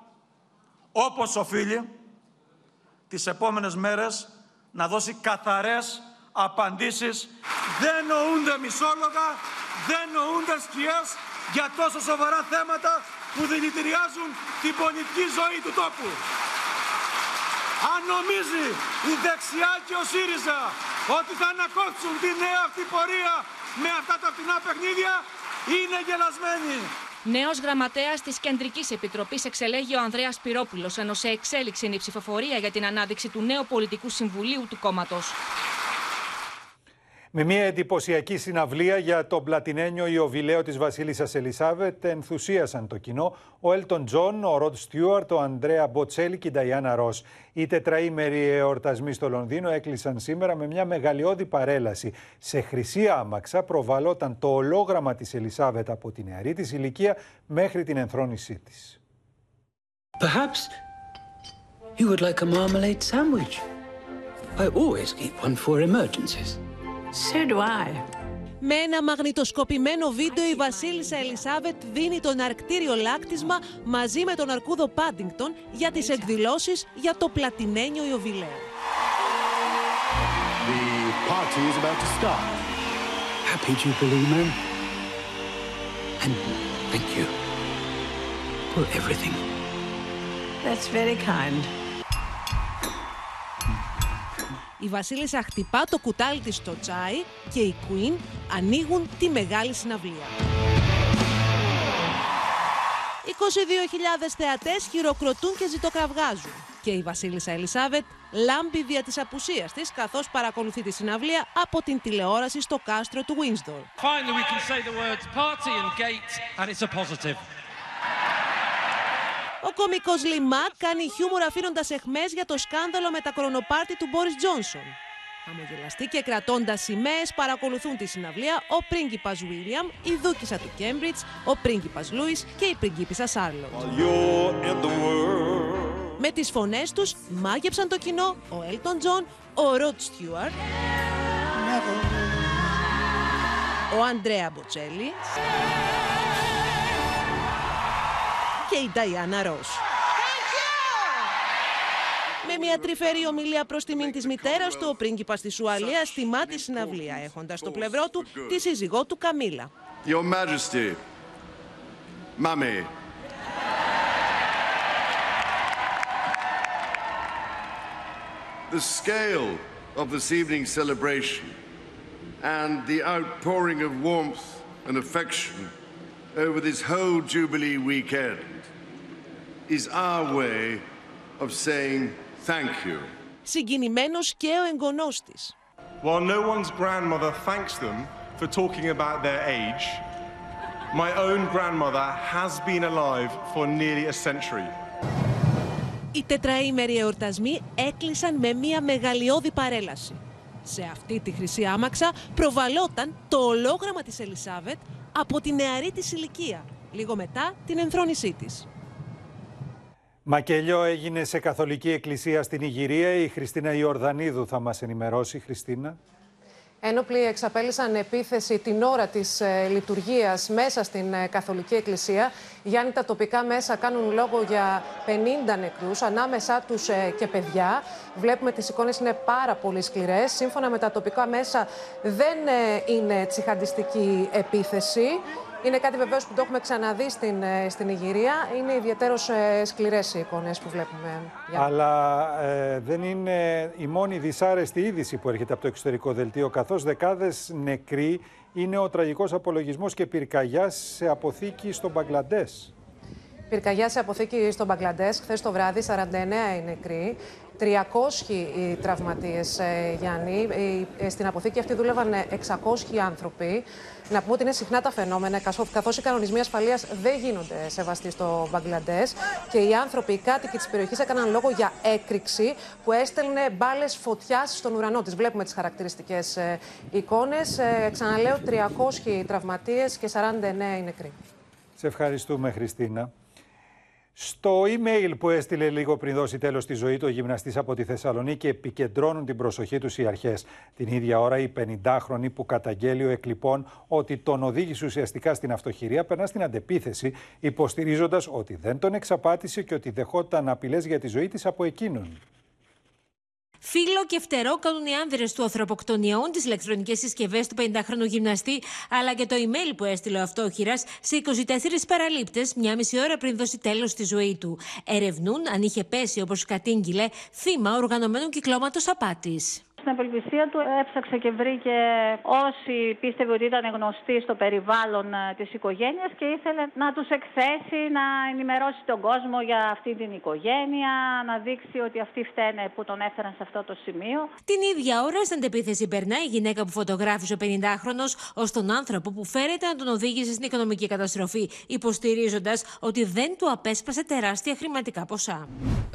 όπως οφείλει, τις επόμενες μέρες να δώσει καθαρές απαντήσεις. Δεν νοούνται μισόλογα, δεν νοούνται σκιές για τόσο σοβαρά θέματα που δηλητηριάζουν την πολιτική ζωή του τόπου. Αν νομίζει η δεξιά και ο ΣΥΡΙΖΑ ότι θα ανακόψουν τη νέα αυτή πορεία με αυτά τα φθηνά παιχνίδια, είναι γελασμένοι. Νέος γραμματέας της Κεντρικής Επιτροπής εξελέγη ο Ανδρέας Πυρόπουλος, ενώ σε εξέλιξη είναι η ψηφοφορία για την ανάδειξη του νέου πολιτικού συμβουλίου του κόμματος. Με μια εντυπωσιακή συναυλία για τον πλατινένιο Ιωβηλαίο της βασίλισσας Ελισάβετ ενθουσίασαν το κοινό ο Έλτον Τζον, ο Ροντ Στιούαρτ, ο Αντρέα Μποτσέλι και η Νταϊάνα Ρος. Οι τετραήμεροι εορτασμοί στο Λονδίνο έκλεισαν σήμερα με μια μεγαλειώδη παρέλαση. Σε χρυσή άμαξα προβαλόταν το ολόγραμμα της Ελισάβετ από τη νεαρή της ηλικία μέχρι την ενθρόνησή της. Perhaps you would like a marmalade sandwich. I always keep one for emergencies. So do I. Με ένα μαγνητοσκοπημένο βίντεο η βασίλισσα Ελισάβετ δίνει τον αρκτήριο λάκτισμα μαζί με τον αρκούδο Πάντιγκτον για τις εκδηλώσεις για το πλατινένιο Ιωβιλέο. The party is about to start. Happy Jubilee, ma'am; And thank you for everything. That's very kind. Η βασίλισσα χτυπά το κουτάλι της στο τσάι και οι Queen ανοίγουν τη μεγάλη συναυλία. 22.000 θεατές χειροκροτούν και ζητοκραυγάζουν. Και η βασίλισσα Ελισάβετ λάμπει δια της απουσίας της καθώς παρακολουθεί τη συναυλία από την τηλεόραση στο κάστρο του Windsor. Finally we can say the words party and gate and it's a positive. Ο κωμικός Λι Μακ κάνει χιούμορ αφήνοντας αιχμές για το σκάνδαλο με τα κορονοπάρτι του Μπόρις Τζόνσον. Χαμογελαστοί και κρατώντας σημαίες παρακολουθούν τη συναυλία ο πρίγκιπας Βίλιαμ, η δούκισσα του Κέμπριτζ, ο πρίγκιπας Λούις και η πριγκίπισσα Σάρλοτ. Με τις φωνές τους μάγεψαν το κοινό ο Έλτον Τζον, ο Ροντ Στιούαρτ, ο Αντρέα Μποτσέλη και η Νταϊάννα Ρος. Με μια τρυφερή ομιλία προς τιμήν της μητέρας του, ο πρίγκιπας της Ουαλίας τιμά τη συναυλία, έχοντας στο πλευρό του τη σύζυγό του Καμίλα. Your Majesty, Mummy. The scale of this evening's celebration and the outpouring of warmth and affection over this whole Jubilee weekend is our way of saying thank you. Συγκινημένος και ο εγγονός της. While no one's grandmother thanks them for talking about their age, my own grandmother has been alive for nearly a century. Οι τετραήμεροι εορτασμοί έκλεισαν με μια μεγαλειώδη παρέλαση. Σε αυτή τη χρυσή άμαξα προβαλόταν το ολόγραμμα της Ελισάβετ από τη νεαρή της ηλικία, λίγο μετά την ενθρόνησή της. Μακελιό έγινε σε Καθολική Εκκλησία στην Ιγυρία. Η Χριστίνα Ιορδανίδου θα μας ενημερώσει. Χριστίνα. Ένοπλοι εξαπέλυσαν επίθεση την ώρα της ε, λειτουργίας μέσα στην ε, Καθολική Εκκλησία. Γιάννη, τα τοπικά μέσα κάνουν λόγο για 50 νεκρούς, ανάμεσά τους ε, και παιδιά. Βλέπουμε τις εικόνες είναι πάρα πολύ σκληρές. Σύμφωνα με τα τοπικά μέσα δεν ε, είναι τσιχαντιστική επίθεση. Είναι κάτι βεβαίως που το έχουμε ξαναδεί στην, ε, στην Ιγυρία. Είναι ιδιαίτερως σκληρές οι εικόνες που βλέπουμε. Αλλά ε, δεν είναι η μόνη δυσάρεστη είδηση που έρχεται από το εξωτερικό δελτίο, καθώς δεκάδες νεκροί είναι ο τραγικός απολογισμός και πυρκαγιάς σε αποθήκη στο Μπαγκλαντές. Πυρκαγιά σε αποθήκη στο Μπαγκλαντές, χθες το βράδυ, 49 οι νεκροί. 300 οι τραυματίες, Γιάννη. Ε, στην αποθήκη αυτή δούλευαν 600 άνθρωποι. Να πούμε ότι είναι συχνά τα φαινόμενα, καθώς οι κανονισμοί ασφαλείας δεν γίνονται σεβαστοί στο Μπαγκλαντές. Και οι άνθρωποι, οι κάτοικοι της περιοχής, έκαναν λόγο για έκρηξη που έστελνε μπάλες φωτιάς στον ουρανό της. Βλέπουμε τις χαρακτηριστικές εικόνες. Ξαναλέω, 300 τραυματίες και 49 οι νεκροί. Σε ευχαριστούμε, Χριστίνα. Στο email που έστειλε λίγο πριν δώσει τέλος στη ζωή του ο γυμναστής από τη Θεσσαλονίκη, επικεντρώνουν την προσοχή τους οι αρχές. Την ίδια ώρα, η 50χρονη που καταγγέλει ο εκλειπών ότι τον οδήγησε ουσιαστικά στην αυτοχειρία, περνά στην αντεπίθεση, υποστηρίζοντας ότι δεν τον εξαπάτησε και ότι δεχόταν απειλές για τη ζωή της από εκείνον. Φίλο και φτερό κάνουν οι άνδρες του ανθρωποκτονιών, τις ηλεκτρονικές συσκευές του 50χρονου γυμναστή, αλλά και το email που έστειλε ο αυτόχειρας σε 24 παραλήπτες, μια μισή ώρα πριν δώσει τέλος στη ζωή του. Ερευνούν αν είχε πέσει, όπως κατήγγειλε, θύμα οργανωμένου κυκλώματος απάτης στην απελπισία του έψαξε και βρήκε όσοι πίστευε ότι ήταν γνωστοί στο περιβάλλον ε, της οικογένειας και ήθελε να τους εκθέσει, να ενημερώσει τον κόσμο για αυτή την οικογένεια, να δείξει ότι αυτοί φταίνε που τον έφεραν σε αυτό το σημείο. Την ίδια ώρα στην αντεπίθεση περνάει η γυναίκα που φωτογράφησε ο 50χρονος ως τον άνθρωπο που φέρεται να τον οδήγησε στην οικονομική καταστροφή, υποστηρίζοντας ότι δεν του απέσπασε τεράστια χρηματικά ποσά.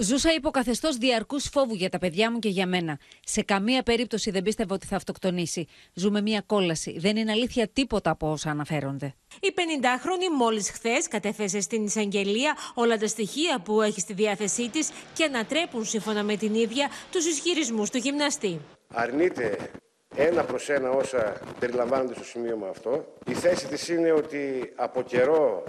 Ζούσα υποκαθεστώς διαρκούς φόβου για τα παιδιά μου και για μένα. Σε καμία καμία περίπτωση δεν πίστευα ότι θα αυτοκτονήσει. Ζούμε μια κόλαση. Δεν είναι αλήθεια τίποτα από όσα αναφέρονται. Η 50χρονη μόλις χθες κατέθεσε στην εισαγγελία όλα τα στοιχεία που έχει στη διάθεσή της και ανατρέπουν σύμφωνα με την ίδια τους ισχυρισμούς του γυμναστή. Αρνείται ένα προς ένα όσα περιλαμβάνονται στο σημείωμα αυτό. Η θέση της είναι ότι από καιρό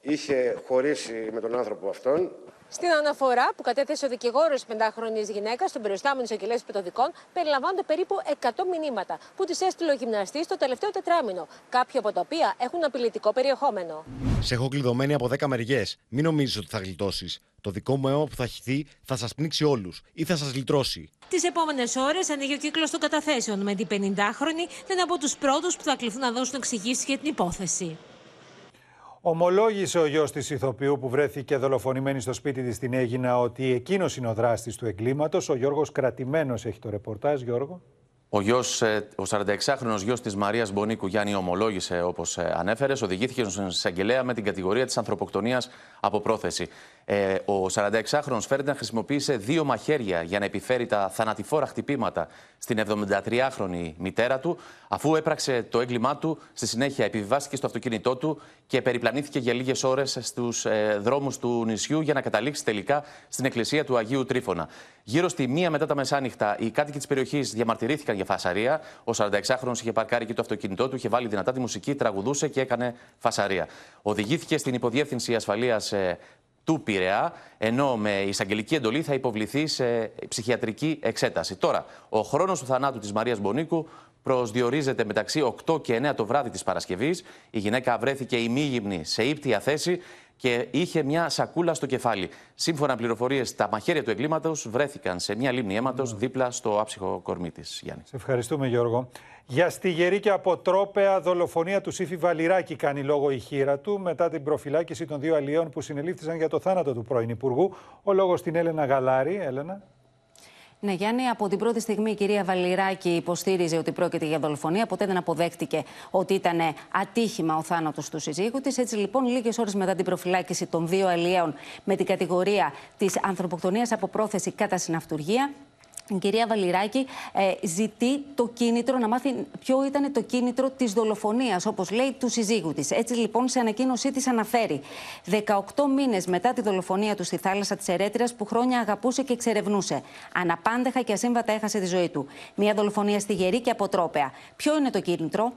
είχε χωρίσει με τον άνθρωπο αυτόν. Στην αναφορά που κατέθεσε ο δικηγόρος 5χρονη γυναίκας στον περιοστάμενο εισαγγελέα πετοδικών, περιλαμβάνονται περίπου 100 μηνύματα που της έστειλε ο γυμναστής το τελευταίο τετράμινο, κάποια από τα οποία έχουν απειλητικό περιεχόμενο. Σε έχω κλειδωμένη από 10 μεριές. Μην νομίζεις ότι θα γλιτώσεις. Το δικό μου αίμα που θα χυθεί θα σας πνίξει όλους ή θα σας λυτρώσει. Τις επόμενες ώρες ανοίγει ο κύκλος των καταθέσεων με την 50χρονη να είναι από τους πρώτους που θα κληθούν να δώσουν εξηγήσεις για την υπόθεση. Ομολόγησε ο γιος της ηθοποιού που βρέθηκε δολοφονημένη στο σπίτι της στην Έγινα ότι εκείνος είναι ο δράστης του εγκλήματος. Ο Γιώργος Κρατημένος έχει το ρεπορτάζ. Γιώργο. Ο, γιος, ε, ο 46χρονος γιος της Μαρίας Μπονίκου Γιάννη ομολόγησε όπως ε, ανέφερες, οδηγήθηκε στον εισαγγελέα με την κατηγορία της ανθρωποκτονίας από πρόθεση. Ε, ο 46χρονο Φέρνταν χρησιμοποίησε δύο μαχαίρια για να επιφέρει τα θανατηφόρα χτυπήματα στην 73χρονη μητέρα του. Αφού έπραξε το έγκλημά του, στη συνέχεια επιβιβάστηκε στο αυτοκίνητό του και περιπλανήθηκε για λίγες ώρες στους ε, δρόμους του νησιού για να καταλήξει τελικά στην εκκλησία του Αγίου Τρίφωνα. Γύρω στη μία μετά τα μεσάνυχτα, οι κάτοικοι της περιοχής διαμαρτυρήθηκαν για φασαρία. Ο 46χρονο είχε παρκάρει και το αυτοκίνητό του, είχε βάλει δυνατά τη μουσική, τραγουδούσε και έκανε φασαρία. Οδηγήθηκε στην υποδιεύθυνση ασφαλείας ε, του Πειραιά, ενώ με εισαγγελική εντολή θα υποβληθεί σε ψυχιατρική εξέταση. Τώρα, ο χρόνος του θανάτου της Μαρίας Μπονίκου προσδιορίζεται μεταξύ 8 και 9 το βράδυ της Παρασκευής. Η γυναίκα βρέθηκε ημίγυμνη σε ύπτια θέση και είχε μια σακούλα στο κεφάλι. Σύμφωνα με πληροφορίες, τα μαχαίρια του εγκλήματος βρέθηκαν σε μια λίμνη αίματος δίπλα στο άψυχο κορμί της. Γιάννη. Σε ευχαριστούμε, Γιώργο. Για στιγερή και αποτρόπαια δολοφονία του Σύφη Βαλιράκη κάνει λόγο η χείρα του μετά την προφυλάκηση των δύο αλλιών που συνελήφθησαν για το θάνατο του πρώην Υπουργού. Ο λόγος στην Έλενα Γαλάρη. Έλενα. Ναι, Γιάννη, από την πρώτη στιγμή η κυρία Βαλιράκη υποστήριζε ότι πρόκειται για δολοφονία. Ποτέ δεν αποδέχτηκε ότι ήταν ατύχημα ο θάνατος του συζύγου της. Έτσι, λοιπόν, λίγες ώρες μετά την προφυλάκηση των δύο αλλιέων με την κατηγορία της ανθρωποκτονίας από πρόθεση κατά συναυτουργία, η κυρία Βαλιράκη ε, ζητεί το κίνητρο, να μάθει ποιο ήταν το κίνητρο της δολοφονίας, όπως λέει, του συζύγου της. Έτσι λοιπόν, σε ανακοίνωσή της αναφέρει 18 μήνες μετά τη δολοφονία του στη θάλασσα της Ερέτρια, που χρόνια αγαπούσε και εξερευνούσε. Αναπάντεχα και ασύμβατα έχασε τη ζωή του. Μια δολοφονία στη γερή και αποτρόπαια. Ποιο είναι το κίνητρο,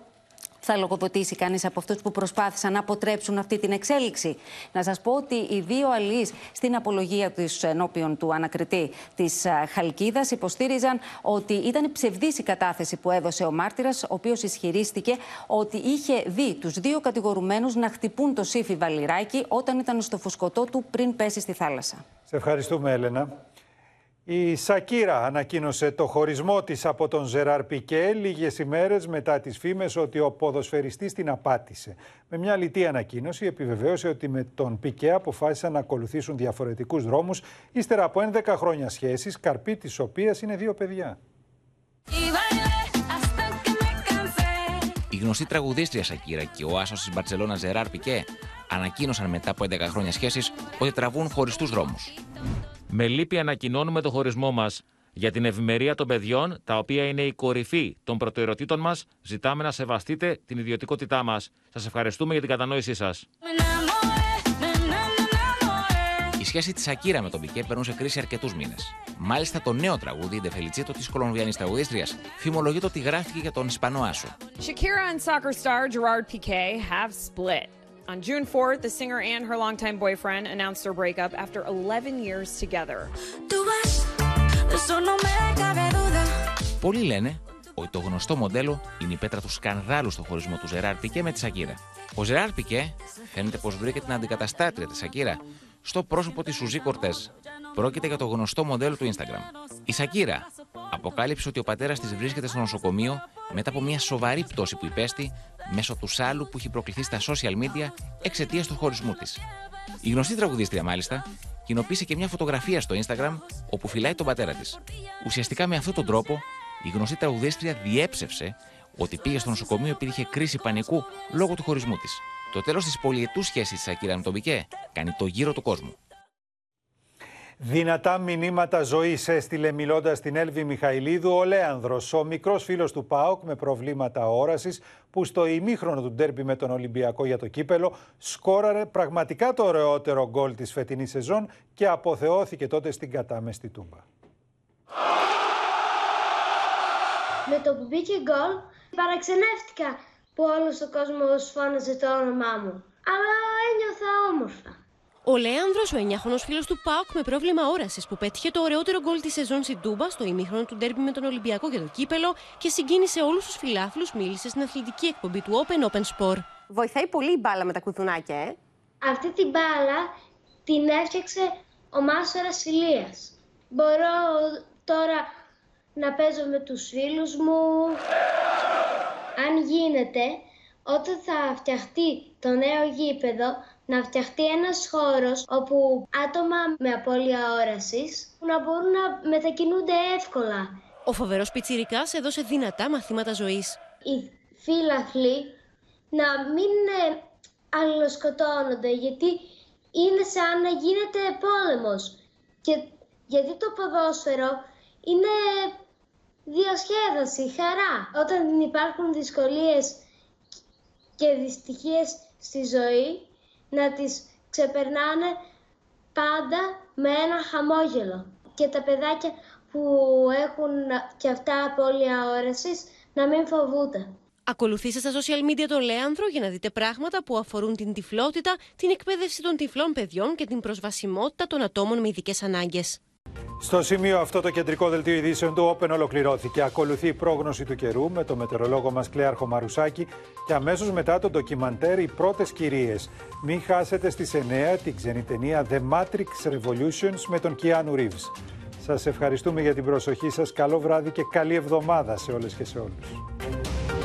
θα λογοδοτήσει κανείς από αυτούς που προσπάθησαν να αποτρέψουν αυτή την εξέλιξη. Να σας πω ότι οι δύο αλληλεί στην απολογία του ενώπιον του ανακριτή της Χαλκίδας υποστήριζαν ότι ήταν ψευδής η κατάθεση που έδωσε ο μάρτυρας, ο οποίος ισχυρίστηκε ότι είχε δει τους δύο κατηγορουμένους να χτυπούν το σύφι Βαλιράκη όταν ήταν στο φουσκωτό του πριν πέσει στη θάλασσα. Σε ευχαριστούμε, Έλενα. Η Σακύρα ανακοίνωσε το χωρισμό της από τον Ζεράρ Πικέ λίγες ημέρες μετά τις φήμες ότι ο ποδοσφαιριστής την απάτησε. Με μια λιτή ανακοίνωση επιβεβαίωσε ότι με τον Πικέ αποφάσισαν να ακολουθήσουν διαφορετικούς δρόμους ύστερα από 11 χρόνια σχέσης, καρπή της οποίας είναι δύο παιδιά. Η γνωστή τραγουδίστρια Σακύρα και ο άσος της Μπαρτσελώνα Ζεράρ Πικέ ανακοίνωσαν μετά από 11 χρόνια σχέσης ότι τραβούν χωριστούς δρόμους. Με λύπη ανακοινώνουμε το χωρισμό μας. Για την ευημερία των παιδιών, τα οποία είναι η κορυφή των προτεραιοτήτων μας, ζητάμε να σεβαστείτε την ιδιωτικότητά μας. Σας ευχαριστούμε για την κατανόησή σας. Η σχέση της Ακύρα με τον Πικέ περνούσε κρίση αρκετούς μήνες. Μάλιστα, το νέο τραγούδι, η Φελιτσίτο της Κολομβιανής τραγουδίστρια, φημολογείται ότι γράφτηκε για τον Ισπανό Άσο. Shakira and soccer star Gerard Piqué have split. On June 4th, the singer and her longtime boyfriend announced their breakup after 11 years together. Πολλοί λένε ότι το γνωστό μοντέλο είναι η πέτρα του σκανδάλου στο χωρισμό του Ζεράρ Πικέ με τη Σακύρα. Ο Ζεράρ Πικέ φαίνεται πως βρήκε την αντικαταστάτρια της Σακύρα στο πρόσωπο της Σουζή Κορτέζ. Πρόκειται για το γνωστό μοντέλο του Instagram. Η Σακύρα αποκάλυψε ότι ο πατέρας της βρίσκεται στο νοσοκομείο μετά από μια σοβαρή πτώση που υπέστη μέσω του σάλου που έχει προκληθεί στα social media εξαιτίας του χωρισμού της. Η γνωστή τραγουδίστρια, μάλιστα, κοινοποίησε και μια φωτογραφία στο Instagram όπου φυλάει τον πατέρα της. Ουσιαστικά με αυτόν τον τρόπο, η γνωστή τραγουδίστρια διέψευσε ότι πήγε στο νοσοκομείο επειδή είχε κρίση πανικού λόγω του χωρισμού της. Το τέλος της πολιετού σχέσης της Ακύρα με τον Πικέ κάνει το γύρο του κόσμου. Δυνατά μηνύματα ζωής έστειλε μιλώντας στην Έλβη Μιχαηλίδου ο Λέανδρος, ο μικρός φίλος του ΠΑΟΚ με προβλήματα όρασης, που στο ημίχρονο του ντέρμπι με τον Ολυμπιακό για το κύπελο σκόραρε πραγματικά το ωραιότερο γκολ της φετινής σεζόν και αποθεώθηκε τότε στην κατάμεστη τούμπα. Με το που μπήκε γκολ, παραξενεύτηκα που όλος ο κόσμος φώναζε το όνομά μου. Αλλά ένιωθα όμορφα. Ο Λέανδρος, ο 9χρονο φίλος του Πάουκ με πρόβλημα όρασης, που πέτυχε το ωραιότερο γκολ της σεζόν στην Τούμπα στο ημίχρονο του ντέρμπι με τον Ολυμπιακό για το κύπελο και συγκίνησε όλους τους φιλάθλους, μίλησε στην αθλητική εκπομπή του Open Open Sport. Βοηθάει πολύ η μπάλα με τα κουδουνάκια, ε. Αυτή την μπάλα την έφτιαξε ο Μάσορα Ηλίας. Μπορώ τώρα να παίζω με τους φίλους μου. Αν γίνεται, όταν θα φτιαχτεί το νέο γήπεδο, να φτιαχτεί ένας χώρος όπου άτομα με απώλεια όρασης να μπορούν να μετακινούνται εύκολα. Ο φοβερός Πιτσιρικάς έδωσε δυνατά μαθήματα ζωής. Οι φίλαθλοι να μην αλληλοσκοτώνονται, γιατί είναι σαν να γίνεται πόλεμος. Και γιατί το ποδόσφαιρο είναι διασκέδαση, χαρά. Όταν υπάρχουν δυσκολίες και δυστυχίες στη ζωή, να τις ξεπερνάνε πάντα με ένα χαμόγελο. Και τα παιδάκια που έχουν και αυτά απώλεια όρεσης να μην φοβούνται. Ακολουθήστε στα social media το Λέανδρο για να δείτε πράγματα που αφορούν την τυφλότητα, την εκπαίδευση των τυφλών παιδιών και την προσβασιμότητα των ατόμων με ειδικές ανάγκες. Στο σημείο αυτό το κεντρικό δελτίο ειδήσεων του Open ολοκληρώθηκε. Ακολουθεί η πρόγνωση του καιρού με το μετεωρολόγο μας Κλέαρχο Μαρουσάκη και αμέσως μετά το ντοκιμαντέρ «Οι πρώτες κυρίες». Μην χάσετε στις 9 την ξενή ταινία The Matrix Revolutions με τον Κιάνου Reeves. Σας ευχαριστούμε για την προσοχή σας. Καλό βράδυ και καλή εβδομάδα σε όλες και σε όλους.